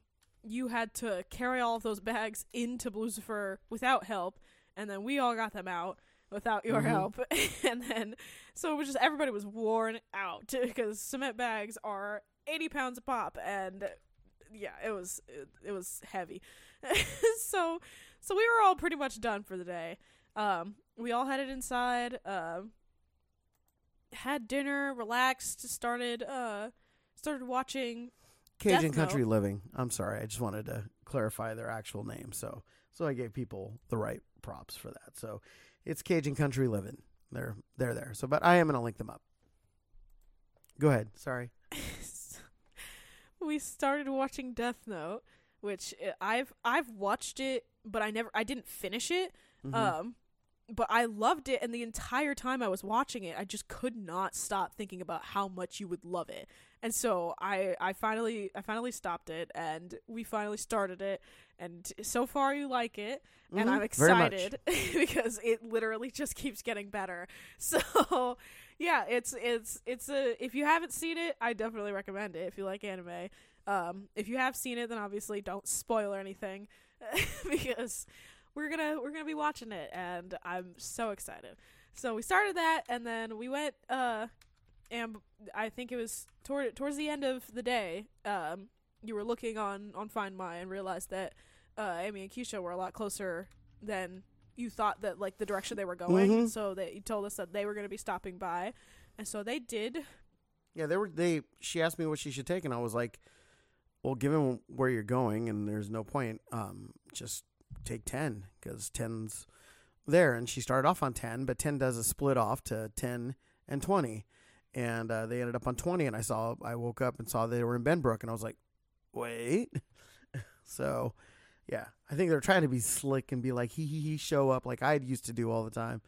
you had to carry all of those bags into Lucifer without help, and then we all got them out without your Mhm. help, (laughs) and then so it was just everybody was worn out (laughs) because cement bags are eighty pounds a pop, and yeah, it was it, it was heavy, (laughs) so so we were all pretty much done for the day. Um, we all headed inside. Um, had dinner, relaxed, started uh started watching Cajun Death Country Note. Living. I'm sorry, I just wanted to clarify their actual name, so so I gave people the right props for that. So it's Cajun Country Living. They're they're there. So, but I am gonna link them up. Go ahead. Sorry. (laughs) we started watching Death Note, which uh, I've I've watched it, but I never I didn't finish it. Mhm. Um but I loved it and the entire time I was watching it, I just could not stop thinking about how much you would love it. And so I I finally I finally stopped it and we finally started it and so far you like it and Mhm. I'm excited (laughs) because it literally just keeps getting better. (laughs) So yeah, it's it's it's a if you haven't seen it, I definitely recommend it if you like anime. Um, if you have seen it, then obviously don't spoil or anything (laughs) because we're gonna we're gonna be watching it, and I'm so excited. So we started that, and then we went. Uh, and I think it was toward towards the end of the day. Um, you were looking on on Find My and realized that uh, Amy and Keisha were a lot closer than you thought that like the direction they were going. Mhm. So that you told us that they were going to be stopping by, and so they did. Yeah, they were. They. She asked me what she should take, and I was like, "Well, given where you're going, and there's no point. Um, just take ten because 10's there." And she started off on ten, but ten does a split off to ten and twenty, and uh, they ended up on twenty. And I saw. I woke up and saw they were in Benbrook, and I was like, "Wait." (laughs) so, yeah, I think they're trying to be slick and be like, "He he he," show up like I used to do all the time.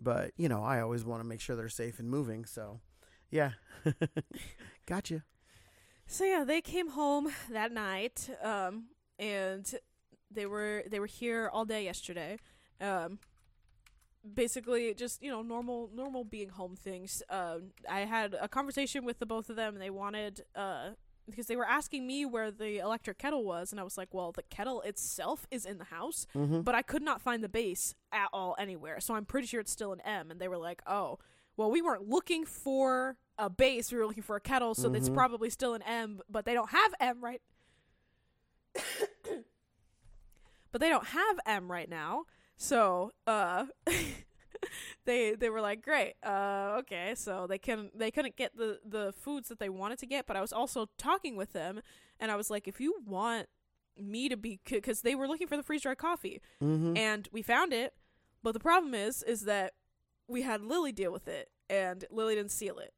But you know, I always want to make sure they're safe and moving. So, yeah. (laughs) gotcha. So yeah, they came home that night, um, and they were they were here all day yesterday. Um, basically, just you know, normal normal being home things. Um, I had a conversation with the both of them, and they wanted uh because they were asking me where the electric kettle was, and I was like, well, the kettle itself is in the house, Mm-hmm. but I could not find the base at all anywhere. So I'm pretty sure it's still an M. And they were like, oh, well, we weren't looking for a base. We were looking for a kettle. So it's Mhm. probably still an M, but they don't have M right. (coughs) but they don't have M right now. So, uh, (laughs) they they were like, great, uh, okay. So they can they couldn't get the the foods that they wanted to get. But I was also talking with them, and I was like, if you want me to be, because they were looking for the freeze dried coffee, Mm-hmm. and we found it. But the problem is, is that we had Lily deal with it, and Lily didn't seal it.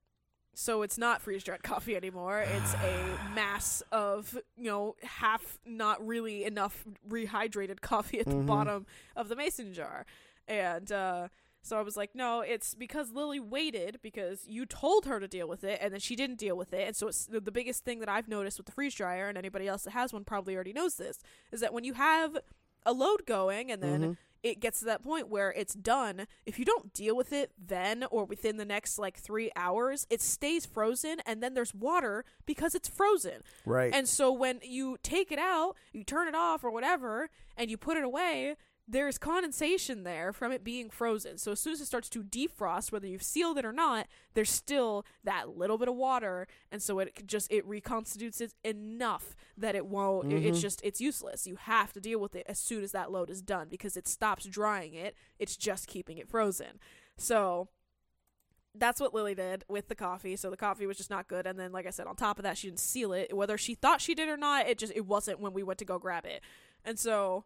So it's not freeze dried (laughs) coffee anymore. It's a (sighs) mass of, you know, half not really enough rehydrated (laughs) coffee at the Mhm. bottom of the mason jar. And uh so I was like, no, it's because Lily waited because you told her to deal with it and then she didn't deal with it. And so it's the the biggest thing that I've noticed with the freeze dryer and anybody else that has one probably already knows this is that when you have a load going and then Mhm. it gets to that point where it's done if you don't deal with it then or within the next like three hours it stays frozen and then there's water because it's frozen Right. and so when you take it out you turn it off or whatever and you put it away there's condensation there from it being frozen so as soon as it starts to defrost whether you've sealed it or not there's still that little bit of water and so it just it reconstitutes it enough that it won't it- it's mm-hmm. just it's useless you have to deal with it as soon as that load is done because it stops drying it it's just keeping it frozen so that's what Lily did with the coffee. So the coffee was just not good. And then, like I said, on top of that, she didn't seal it. Whether she thought she did or not, it just it wasn't when we went to go grab it. And so,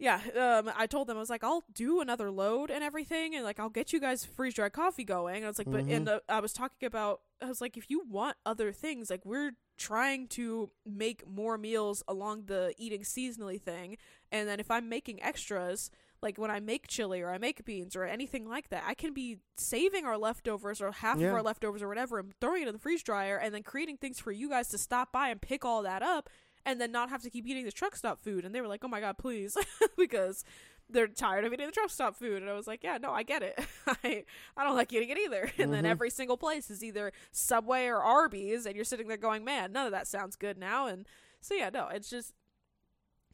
yeah, um, I told them I was like, I'll do another load and everything, and like I'll get you guys freeze dried coffee going. And I was like, but and uh, I was talking about, I was like, if you want other things, like we're trying to make more meals along the eating seasonally thing, and then if I'm making extras like when I make chili or I make beans or anything like that, I can be saving our leftovers or half Yeah. of our leftovers or whatever and throwing it in the freeze dryer and then creating things for you guys to stop by and pick all that up and then not have to keep eating the truck stop food. And they were like, oh my God, please. (laughs) because they're tired of eating the truck stop food. And I was like, yeah, no, I get it. (laughs) I I don't like eating it either. (laughs) And then Mhm. every single place is either Subway or Arby's, and you're sitting there going, man, none of that sounds good now. And so yeah, no, it's just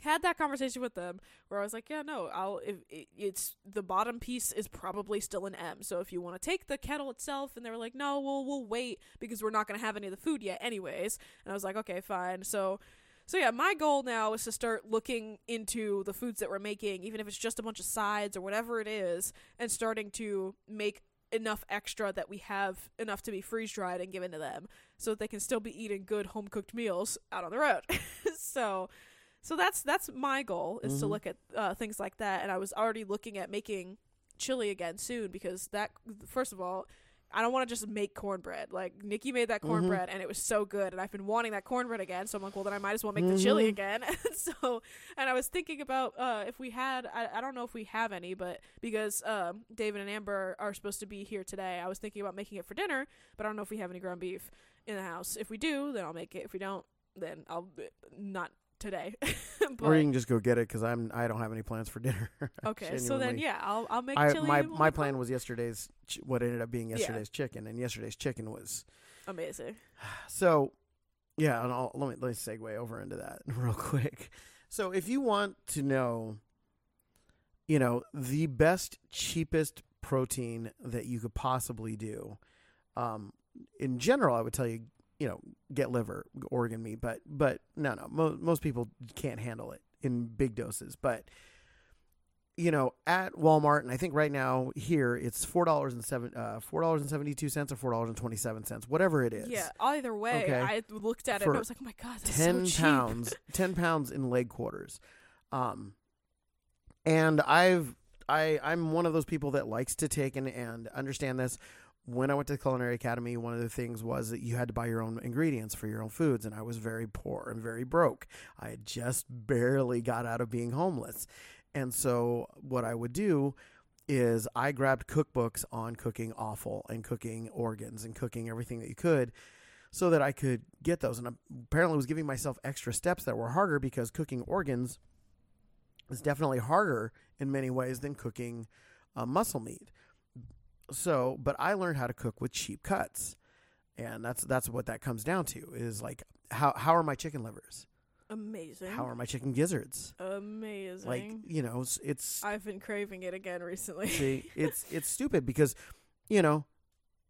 had that conversation with them where I was like, yeah, no, I'll if it, it's the bottom piece is probably still an M. So if you want to take the kettle itself, and they were like, no, we'll we'll wait because we're not gonna have any of the food yet, anyways. And I was like, okay, fine. So. So yeah, my goal now is to start looking into the foods that we're making, even if it's just a bunch of sides or whatever it is, and starting to make enough extra that we have enough to be freeze dried and given to them, so that they can still be eating good home cooked meals out on the road. (laughs) so, so that's that's my goal is to Mhm. look at uh, things like that, and I was already looking at making chili again soon because that first of all. I don't want to just make cornbread. Like Nikki made that Mhm. cornbread and it was so good, and I've been wanting that cornbread again. So I'm like, well, then I might as well make the chili Mhm. again. (laughs) And so, and I was thinking about uh, if we had, I, I don't know if we have any, but because um, David and Amber are supposed to be here today, I was thinking about making it for dinner, but I don't know if we have any ground beef in the house. If we do, then I'll make it. If we don't, then I'll not today. but, (laughs) or you can just go get it because I'm I don't have any plans for (laughs) dinner. (laughs) okay, so then yeah, I'll I'll make I, chili. my my plan was yesterday's ch- what ended up being Yeah. yesterday's chicken, and yesterday's chicken was amazing. (sighs) so. Yeah, and I'll, let me let me segue over into that real quick. So, if you want to know, you know, the best, cheapest protein that you could possibly do, um, in general, I would tell you, you know, get liver, organ meat, but but no, no, mo- most people can't handle it in big doses, but you know, at Walmart, and I think right now here it's four dollars and seven, uh, four dollars and seventy two cents or four dollars and twenty seven cents, whatever it is. Yeah, either way, Okay. I looked at it For and I was like, oh my god, that's ten so cheap. pounds, (laughs) ten pounds in leg quarters. Um, and I've I I'm one of those people that likes to take and and understand this. When I went to the culinary academy, one of the things was that you had to buy your own ingredients for your own foods, and I was very poor and very broke. I had just barely got out of being homeless, and so what I would do is I grabbed cookbooks on cooking offal and cooking organs and cooking everything that you could so that I could get those. And apparently was giving myself extra steps that were harder because cooking organs is definitely harder in many ways than cooking uh, muscle meat. So, but I learned how to cook with cheap cuts. And that's that's what that comes down to is like how how are my chicken livers? Amazing. How are my chicken gizzards? Amazing. Like, you know, it's, it's I've been craving it again recently. See, it's (laughs) it's stupid because, you know,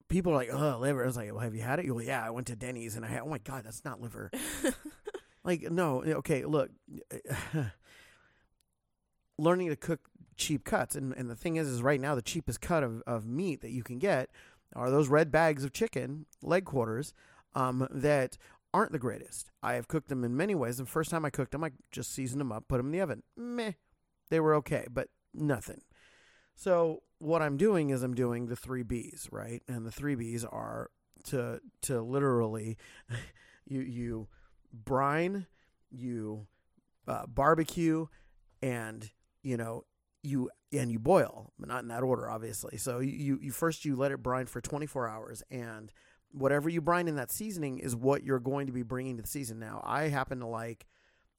people are like, "Oh, liver." I was like, "Well, have you had it?" Go, "Yeah, I went to Denny's and I had." Oh my god, that's not liver. (laughs) like, no, okay, look, (laughs) learning to cook cheap cuts, and and the thing is, is right now the cheapest cut of of meat that you can get are those red bags of chicken leg quarters, um, that aren't the greatest. I have cooked them in many ways. The first time I cooked them, I just seasoned them up, put them in the oven. Meh, they were okay, but nothing. So what I'm doing is I'm doing the three B's, right? And the three B's are to to literally (laughs) you you brine, you uh, barbecue, and you know you and you boil, but not in that order, obviously. So you, you first you let it brine for 24 hours, and whatever you brine in that seasoning is what you're going to be bringing to the season. Now, I happen to like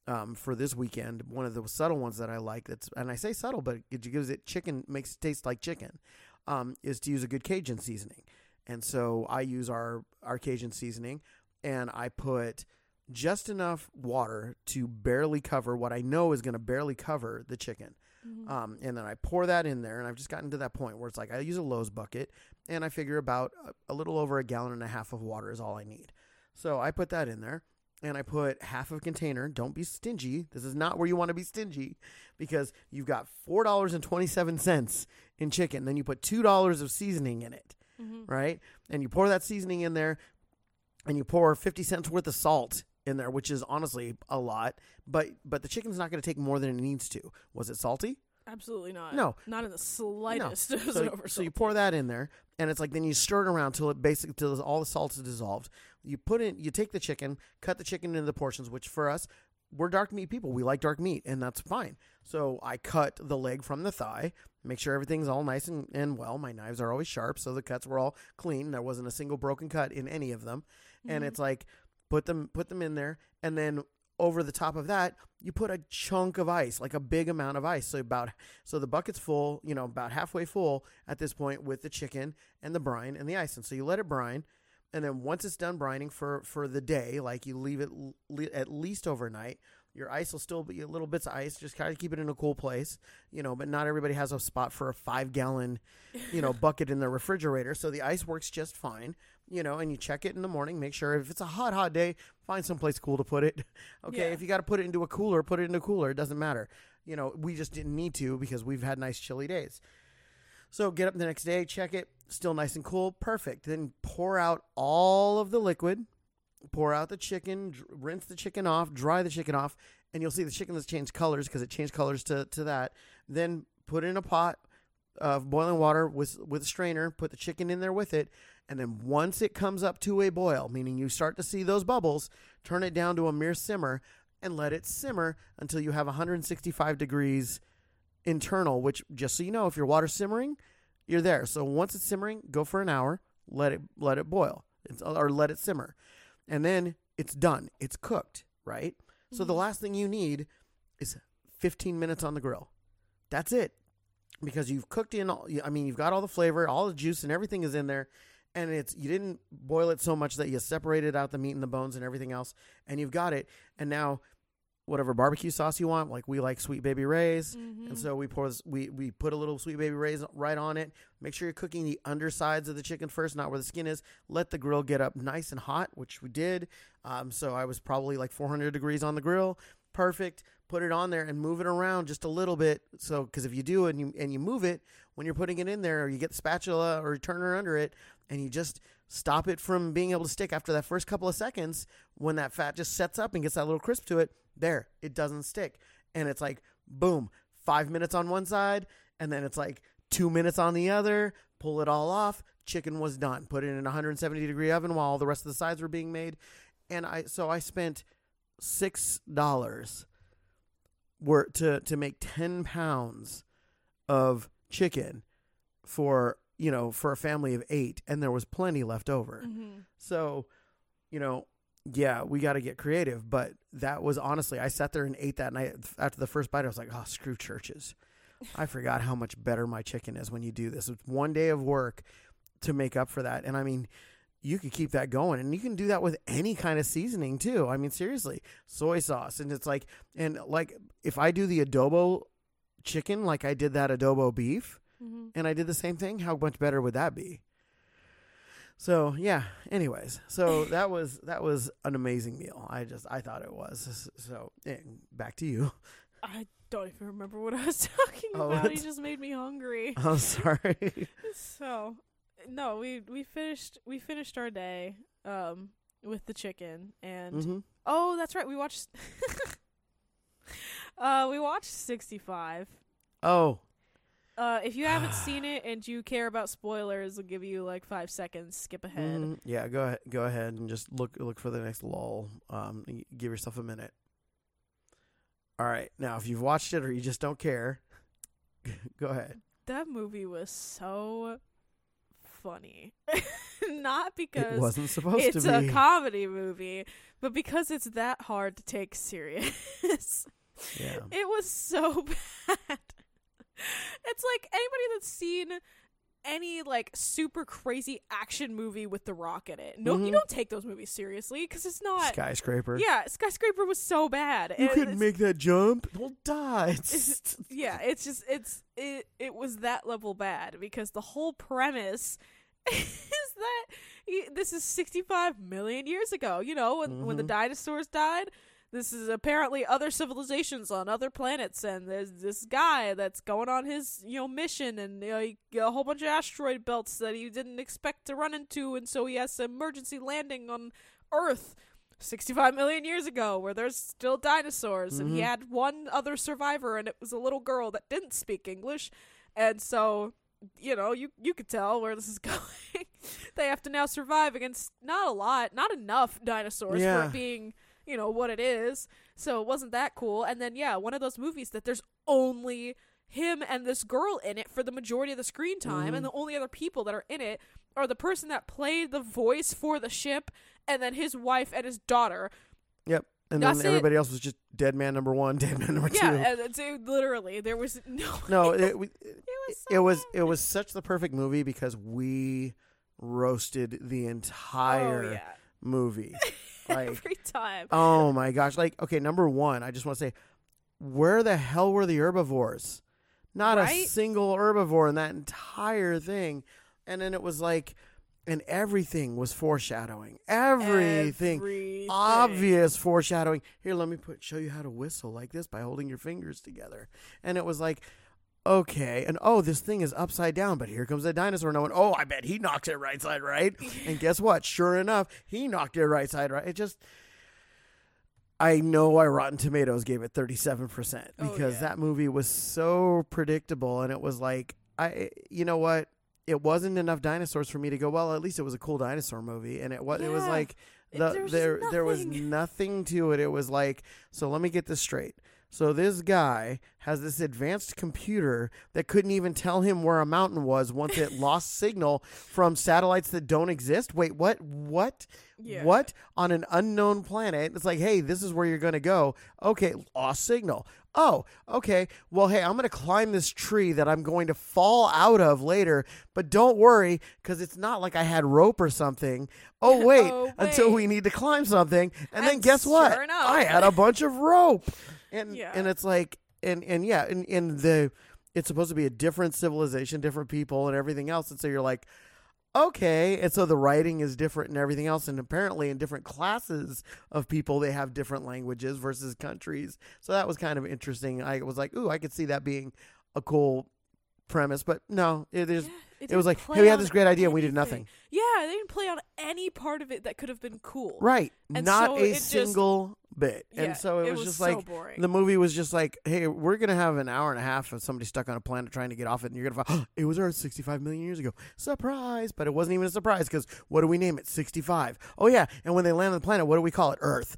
um, for this weekend one of the subtle ones that I like. That's and I say subtle, but it gives it chicken makes it taste like chicken. Um, is to use a good Cajun seasoning, and so I use our our Cajun seasoning, and I put just enough water to barely cover what I know is going to barely cover the chicken. Mhm. Um, and then I pour that in there, and I've just gotten to that point where it's like I use a Lowe's bucket, and I figure about a, a little over a gallon and a half of water is all I need. So I put that in there, and I put half of a container. Don't be stingy. This is not where you want to be stingy, because you've got four dollars and twenty seven cents in chicken. Then you put two dollars of seasoning in it, Mhm. right? And you pour that seasoning in there, and you pour fifty cents worth of salt in there, which is honestly a lot. But but the chicken's not going to take more than it needs to. Was it salty? Absolutely not. No. Not in the slightest. (laughs) Was so, so you pour that in there, and it's like then you stir it around till it basically till all the salt is dissolved. You put in, you take the chicken, cut the chicken into the portions. Which for us, we're dark meat people. We like dark meat, and that's fine. So I cut the leg from the thigh, make sure everything's all nice and, and well. My knives are always sharp, so the cuts were all clean. There wasn't a single broken cut in any of them. And Mhm. it's like put them put them in there, and then over the top of that, you put a chunk of ice, like a big amount of ice. So about so the bucket's full, you know, about halfway full at this point with the chicken and the brine and the ice. And so you let it brine, and then once it's done brining for for the day, like you leave it le- at least overnight. Your ice will still be little bits of ice. Just kind of keep it in a cool place, you know. But not everybody has a spot for a five gallon, you know, (laughs) bucket in the refrigerator. So the ice works just fine, you know. And you check it in the morning. Make sure if it's a hot, hot day, find someplace cool to put it. (laughs) Okay, Yeah. if you got to put it into a cooler, put it in a cooler. It doesn't matter. You know, we just didn't need to because we've had nice chilly days. So get up the next day, check it, still nice and cool, perfect. Then pour out all of the liquid, pour out the chicken, dr- rinse the chicken off, dry the chicken off, and you'll see the chicken has changed colors because it changed colors to, to that. Then put it in a pot of boiling water with with a strainer, put the chicken in there with it, and then once it comes up to a boil, meaning you start to see those bubbles, turn it down to a mere simmer and let it simmer until you have 165 degrees internal, which just so you know, if your water's simmering, you're there. So once it's simmering, go for an hour, let it let it boil. It's, or let it simmer. And then it's done. It's cooked, right? So the Mhm. last thing you need is 15 minutes on the grill. That's it. Because you've cooked in all I mean, you've got all the flavor, all the juice and everything is in there and it's you didn't boil it so much that you separated out the meat and the bones and everything else and you've got it. And now whatever barbecue sauce you want like we like Sweet Baby Ray's. Mhm. and so we pour this, we we put a little Sweet Baby Ray's right on it. Make sure you're cooking the undersides of the chicken first not where the skin is. Let the grill get up nice and hot which we did. Um, so i was probably like 400 degrees on the grill. Perfect. Put it on there and move it around just a little bit. So because if you do and you and you move it when you're putting it in there or you get the spatula or you turn it under it and you just stop it from being able to stick after that first couple of seconds when that fat just sets up and gets that little crisp to it there it doesn't stick. And it's like boom five minutes on one side and then it's like two minutes on the other pull it all off chicken was done. Put it in a 170 degree oven while all the rest of the sides were being made. And i so i spent six dollars were to to make 10 pounds of chicken for you know for a family of eight and there was plenty left over. Mhm. so you know yeah we got to get creative but that was honestly i sat there and ate that night after the first bite i was like oh screw Church's. I forgot how much better my chicken is when you do this. It's one day of work to make up for that and i mean you could keep that going and you can do that with any kind of seasoning too. I mean seriously soy sauce and it's like and like if i do the adobo chicken like i did that adobo beef Mhm. and I did the same thing, how much better would that be? So yeah. Anyways, so (laughs) that was that was an amazing meal. I just I thought it was. So back to you. I don't even remember what I was (laughs) talking Oh, about. He just made me hungry. (laughs) I'm sorry. So, no, we we finished we finished our day um with the chicken and hmm oh, that's right. We watched Uh we watched 65. Oh, Uh if you haven't (sighs) seen it and you care about spoilers, I'll give you like 5 seconds skip ahead. mhm. yeah. Go ahead. Go ahead and just look look for the next lull. Um, give yourself a minute. All right. Now, if you've watched it or you just don't care, (laughs) go ahead. That movie was so funny. (laughs) Not because It wasn't supposed it's to a comedy movie, but because it's that hard to take serious. yeah. (laughs) It was so bad. It's like anybody that's seen any like super crazy action movie with The Rock in it. No, you Mhm. don't take those movies seriously because it's not. Skyscraper. Yeah, Skyscraper was so bad. You couldn't make that jump. Well, die. it's- yeah, it's just it's it it was that level bad because the whole premise (laughs) is that this is 65 million years ago, you know, when when the Mhm. dinosaurs died. This is apparently other civilizations on other planets, and there's this guy that's going on his, you know, mission, and you know, he, a whole bunch of asteroid belts that he didn't expect to run into, and so he has an emergency landing on Earth 65 million years ago where there's still dinosaurs and he Mhm. had one other survivor and it was a little girl that didn't speak English and so you know you you could tell where this is (laughs) going they have to now survive against not a lot not enough dinosaurs for Yeah. it being you know what it is so it wasn't that cool and then yeah one of those movies that there's only him and this girl in it for the majority of the screen time Mhm. and the only other people that are in it are the person that played the voice for the ship and then his wife and his daughter. Yep. and That's then it. everybody else was just Dead Man number one, (laughs) Dead Man number Yeah, two. it's, it, literally, there was no. No, (laughs) it, we- it was. it was so it was such the perfect movie because we roasted the entire Oh, yeah. movie. (laughs) (laughs) Like, Every time. oh my gosh! Like, okay, number one, I just want to say, where the hell were the herbivores? Not a single herbivore in that entire thing. And then it was like, and everything was foreshadowing. Everything. Everything. obvious foreshadowing. Here, let me put show you how to whistle like this by holding your fingers together. And it was like, okay, and oh, this thing is upside down, but here comes a dinosaur. No oh, I bet he knocks it right side right. (laughs) And guess what? Sure enough, he knocked it right side right. It just. I know why Rotten Tomatoes gave it 37% Oh, because yeah. that movie was so predictable and it was like I you know what it wasn't enough dinosaurs for me to go well at least it was a cool dinosaur movie and it was it was like the, there was there there was nothing to it. It was like, so let me get this straight. So this guy has this advanced computer that couldn't even tell him where a mountain was once it (laughs) lost signal from satellites that don't exist. Wait, what? What? Yeah. What? On an unknown planet. It's like, hey, this is where you're going to go. Okay, lost signal. Oh, okay. Well, hey, I'm going to climb this tree that I'm going to fall out of later, but don't worry because it's not like I had rope or something. Oh, (laughs) wait, Oh, until we need to climb something. And, then And guess what? enough. I had a bunch of rope. (laughs) And Yeah. and it's like and and yeah, and, and the it's supposed to be a different civilization, different people and everything else. And so you're like, okay. And so the writing is different and everything else. And apparently in different classes of people they have different languages versus countries. So that was kind of interesting. I was like, ooh, I could see that being a cool premise. But no, it is Yeah, it was like, hey, we had this great idea and we did nothing. Yeah, they didn't play on any part of it that could have been cool. Right. And Not so a it just- single bit. Yeah, and so it, was, just like boring. the movie was just like, hey, we're gonna have an hour and a half of somebody stuck on a planet trying to get off it, and you're gonna find (gasps) it was Earth 65 million years ago. Surprise! But it wasn't even a surprise because what do we name it? 65. Oh yeah, and when they land on the planet, what do we call it? Earth.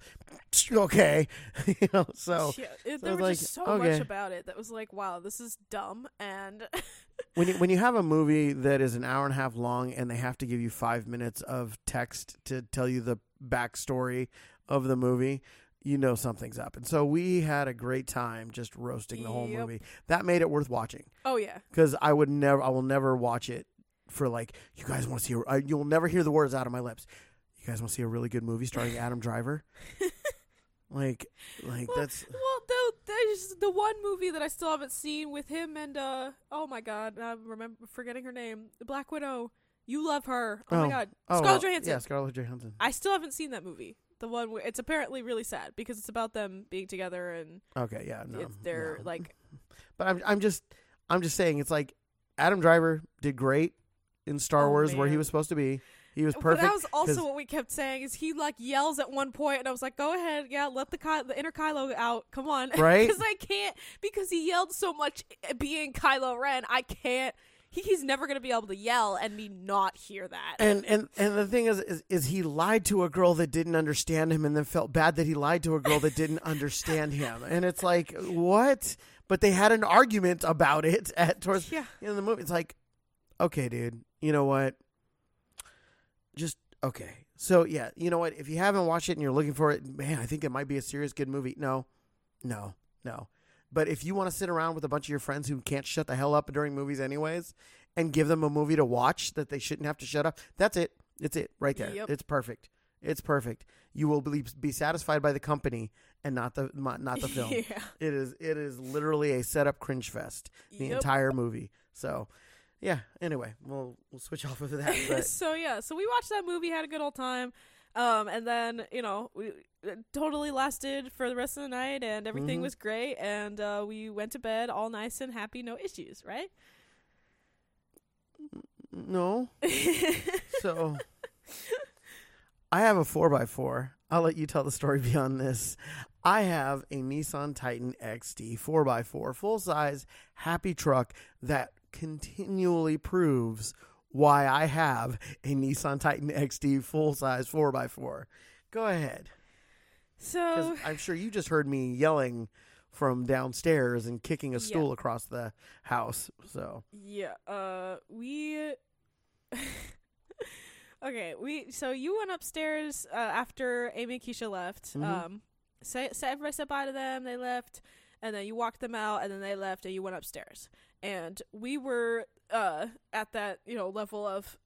Okay, (laughs) you know. So yeah, it, there it's was like, just so okay. much about it that was like, wow, this is dumb. And (laughs) when you, when you have a movie that is an hour and a half long and they have to give you five minutes of text to tell you the backstory of the movie, you know something's up. And so we had a great time just roasting the whole Yep. movie. That made it worth watching oh yeah, because I would never, I will never watch it for like you guys want to see. A, you'll never hear the words out of my lips. You guys want to see a really good movie starring Adam Driver? (laughs) like, like Well, that's Well, though, there's the one movie that I still haven't seen with him and uh oh my god, I'm remember forgetting her name, the Black Widow. You love her. Oh, Oh. my god, oh Scarlett well, Johansson. Yeah, Scarlett Johansson. I still haven't seen that movie. The one where it's apparently really sad because it's about them being together and Okay, yeah, no, it's they're no. (laughs) like But I'm I'm just I'm just saying it's like Adam Driver did great in Star Oh, Wars where he was supposed to be. He was But perfect. that was also what we kept saying is he like yells at one point and I was like, "Go ahead, yeah, let the Ky- the inner Kylo out. Come on." (laughs) Right? Cuz I can't because he yelled so much eh, being Kylo Ren. I can't he, he's never going to be able to yell and me not hear that. and and and the thing is, is is he lied to a girl that didn't understand him and then felt bad that he lied to a girl that didn't understand him. And it's like, what? But they had an argument about it at towards yeah. in the movie. It's like, okay, dude, you know what? Just okay. So yeah, you know what? If you haven't watched it and you're looking for it, man, I think it might be a serious good movie. No, no, no. But if you want to sit around with a bunch of your friends who can't shut the hell up during movies anyways, and give them a movie to watch that they shouldn't have to shut up, that's it. It's it right there. Yep. It's perfect. It's perfect. You will be, be satisfied by the company and not the not the film. (laughs) yeah. It is it is literally a setup cringe fest the Yep. entire movie. So, yeah. Anyway, we'll we'll switch (laughs) off of that. But (laughs) so yeah, so we watched that movie, had a good old time, um, and then you know we it totally lasted for the rest of the night, and everything Mhm. was great, and uh, we went to bed all nice and happy, no issues, right? no. (laughs) So, I have a four x four. I'll let you tell the story beyond this. I have a Nissan Titan XD four x four, full size, happy truck that continually proves why I have a Nissan Titan XD full size four x four. Go ahead. So I'm sure you just heard me yelling from downstairs and kicking a Yeah. stool across the house. So yeah, uh, we. (laughs) okay, we so you went upstairs uh, after Amy and Keisha left, Mhm. um, say, say everybody said bye to them. They left, and then you walked them out, and then they left, and you went upstairs. And we were uh, at that you know level of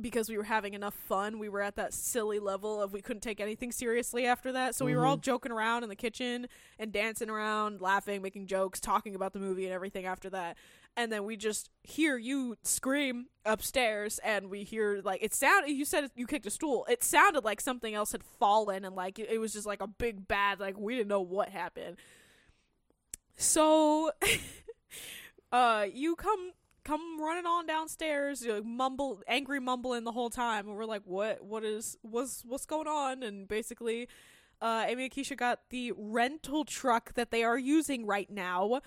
because we were having enough fun. We were at that silly level of we couldn't take anything seriously after that. So we were all joking around in the kitchen and dancing around, laughing, making jokes, talking about the movie and everything after that. And then we just hear you scream upstairs and we hear like it sounded you said you kicked a stool. It sounded like something else had fallen and like it was just like a big bad like we didn't know what happened. So (laughs) uh you come come running on downstairs, you know, mumble, angry mumbling the whole time, and we're like, "What? What is? What's what's going on?" And basically, uh, Amy and Keisha got the rental truck that they are using right now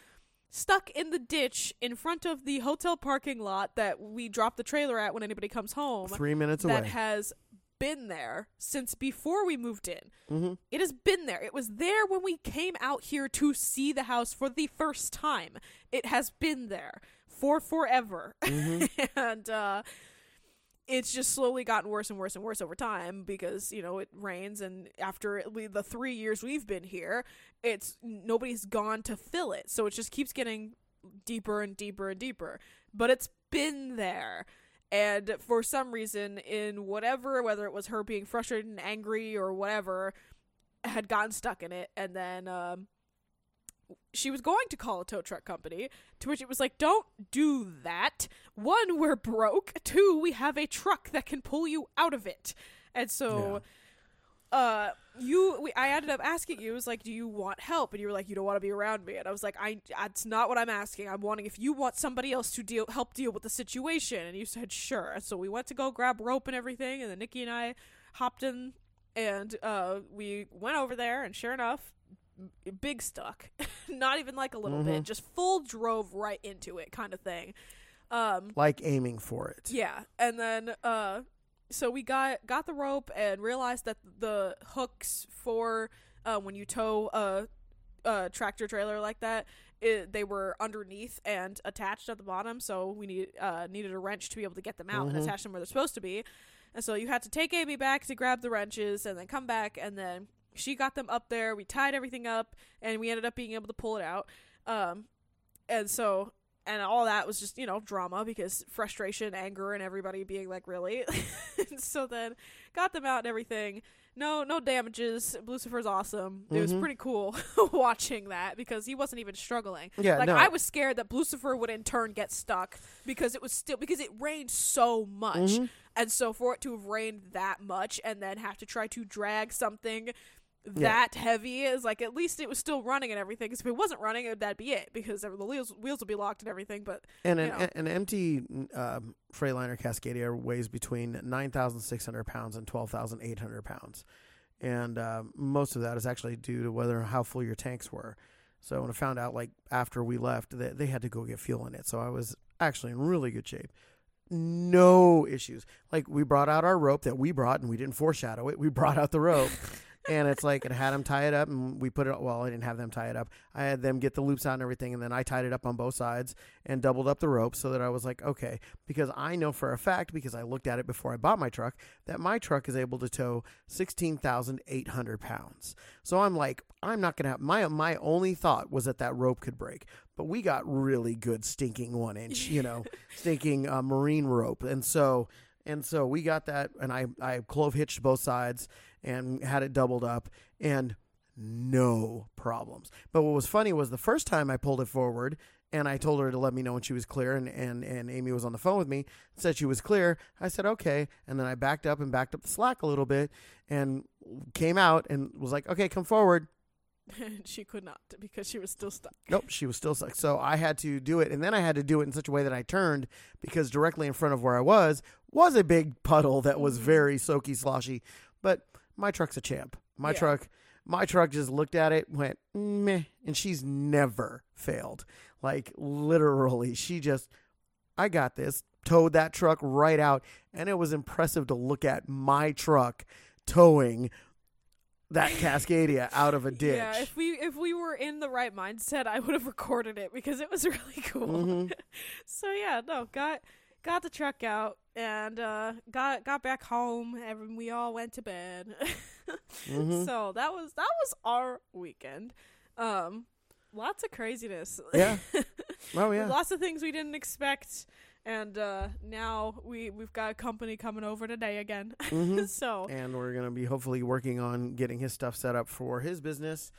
stuck in the ditch in front of the hotel parking lot that we drop the trailer at when anybody comes home. Three minutes that away. That has been there since before we moved in. mm-hmm. It has been there. It was there when we came out here to see the house for the first time. It has been there for forever. (laughs) and uh it's just slowly gotten worse and worse and worse over time because you know it rains and after the 3 years we've been here it's nobody's gone to fill it so it just keeps getting deeper and deeper and deeper but it's been there and for some reason in whatever whether it was her being frustrated and angry or whatever had gotten stuck in it. And then um she was going to call a tow truck company to which it was like don't do that. One we're broke. Two we have a truck that can pull you out of it. And so uh you we, i ended up asking you it was like do you want help? And you were like you don't want to be around me. And i was like i that's not what i'm asking. I'm wanting if you want somebody else to deal help deal with the situation. And you said sure. And so we went to go grab rope and everything and then nikki and i hopped in and uh we went over there and sure enough big stuck. (laughs) Not even like a little bit. Just full drove right into it kind of thing. Um Like aiming for it. yeah, and then uh, so we got got the rope and realized that the hooks for uh, when you tow a, a tractor trailer like that, it, they were underneath and attached at the bottom. So we need uh, needed a wrench to be able to get them out and attach them where they're supposed to be. And so you had to take Amy back to grab the wrenches and then come back and then she got them up there. We tied everything up and we ended up being able to pull it out. Um, and so and all that was just you know drama because frustration anger and everybody being like really (laughs) so then got them out and everything no no damages lucifer's awesome it was Mhm. pretty cool (laughs) watching that because he wasn't even struggling Yeah, like no. i was scared that lucifer would in turn get stuck because it was still because it rained so much Mhm. and so for it to have rained that much and then have to try to drag something Yeah. that heavy is like at least it was still running and everything. 'Cause if it wasn't running, it, that'd be it because the wheels wheels would be locked and everything. But And an, know. an empty um, Freightliner Cascadia weighs between 9,600 pounds and 12,800 pounds. And um, most of that is actually due to whether how full your tanks were. So when I found out, like after we left, that they had to go get fuel in it. So I was actually in really good shape. No issues. Like we brought out our rope that we brought, and we didn't foreshadow it. We brought out the rope, (laughs) and it's like it had them tie it up, and we put it. Well, I didn't have them tie it up. I had them get the loops out and everything, and then I tied it up on both sides and doubled up the rope so that I was like, okay, because I know for a fact because I looked at it before I bought my truck that my truck is able to tow sixteen thousand eight hundred pounds. So I'm like, I'm not gonna have my my only thought was that that rope could break, but we got really good stinking one inch, you know, (laughs) stinking uh, marine rope, and so and so we got that, and I I clove hitched both sides and had it doubled up, and no problems. But what was funny was the first time I pulled it forward and I told her to let me know when she was clear and, and, and Amy was on the phone with me, said she was clear. I said, okay. And then I backed up and backed up the slack a little bit and came out and was like, okay, come forward. (laughs) she could not because she was still stuck. Nope, she was still stuck. So I had to do it, and then I had to do it in such a way that I turned because directly in front of where I was was a big puddle that was Mhm. very soaky, sloshy. But my truck's a champ. My Yeah. truck, my truck just looked at it, went meh, and she's never failed. Like literally, she just, I got this. Towed that truck right out, and it was impressive to look at my truck towing that Cascadia out of a (laughs) ditch. Yeah, if we if we were in the right mindset, I would have recorded it because it was (laughs) really cool. Mhm. (laughs) so yeah, no, got got the truck out and uh, got got back home, and we all went to bed. Mhm. So that was that was our weekend. Um, lots of craziness. Yeah. Oh yeah. lots of things we didn't expect, and uh, now we we've got a company coming over today again. (laughs) Mhm. so and we're gonna be hopefully working on getting his stuff set up for his business.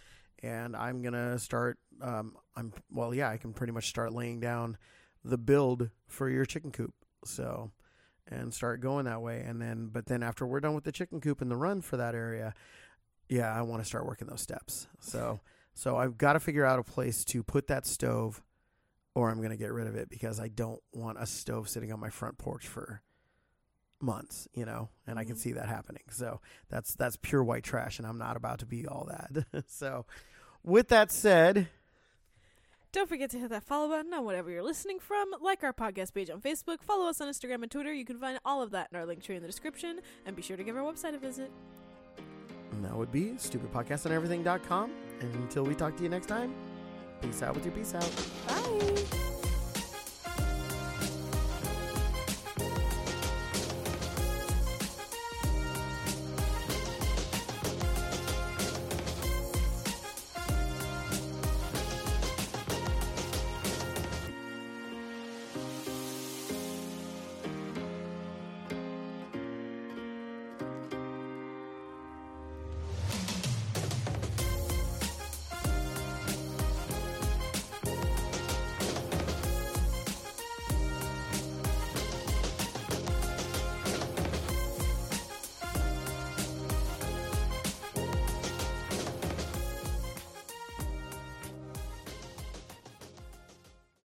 And I'm gonna start. Um, I'm well, yeah. I can pretty much start laying down the build for your chicken coop. So, and start going that way. And then, but then after we're done with the chicken coop and the run for that area, yeah, I want to start working those steps. So, so I've got to figure out a place to put that stove, or I'm gonna get rid of it because I don't want a stove sitting on my front porch for months, you know, and I can Mhm. see that happening. So that's that's pure white trash, and I'm not about to be all that. (laughs) so, with that said, Don't forget to hit that follow button on whatever you're listening from. Like our podcast page on Facebook. Follow us on Instagram and Twitter. You can find all of that in our link tree in the description. And be sure to give our website a visit. that would be stupidpodcastoneverything.com. And until we talk to you next time, Peace out with your peace out. Bye.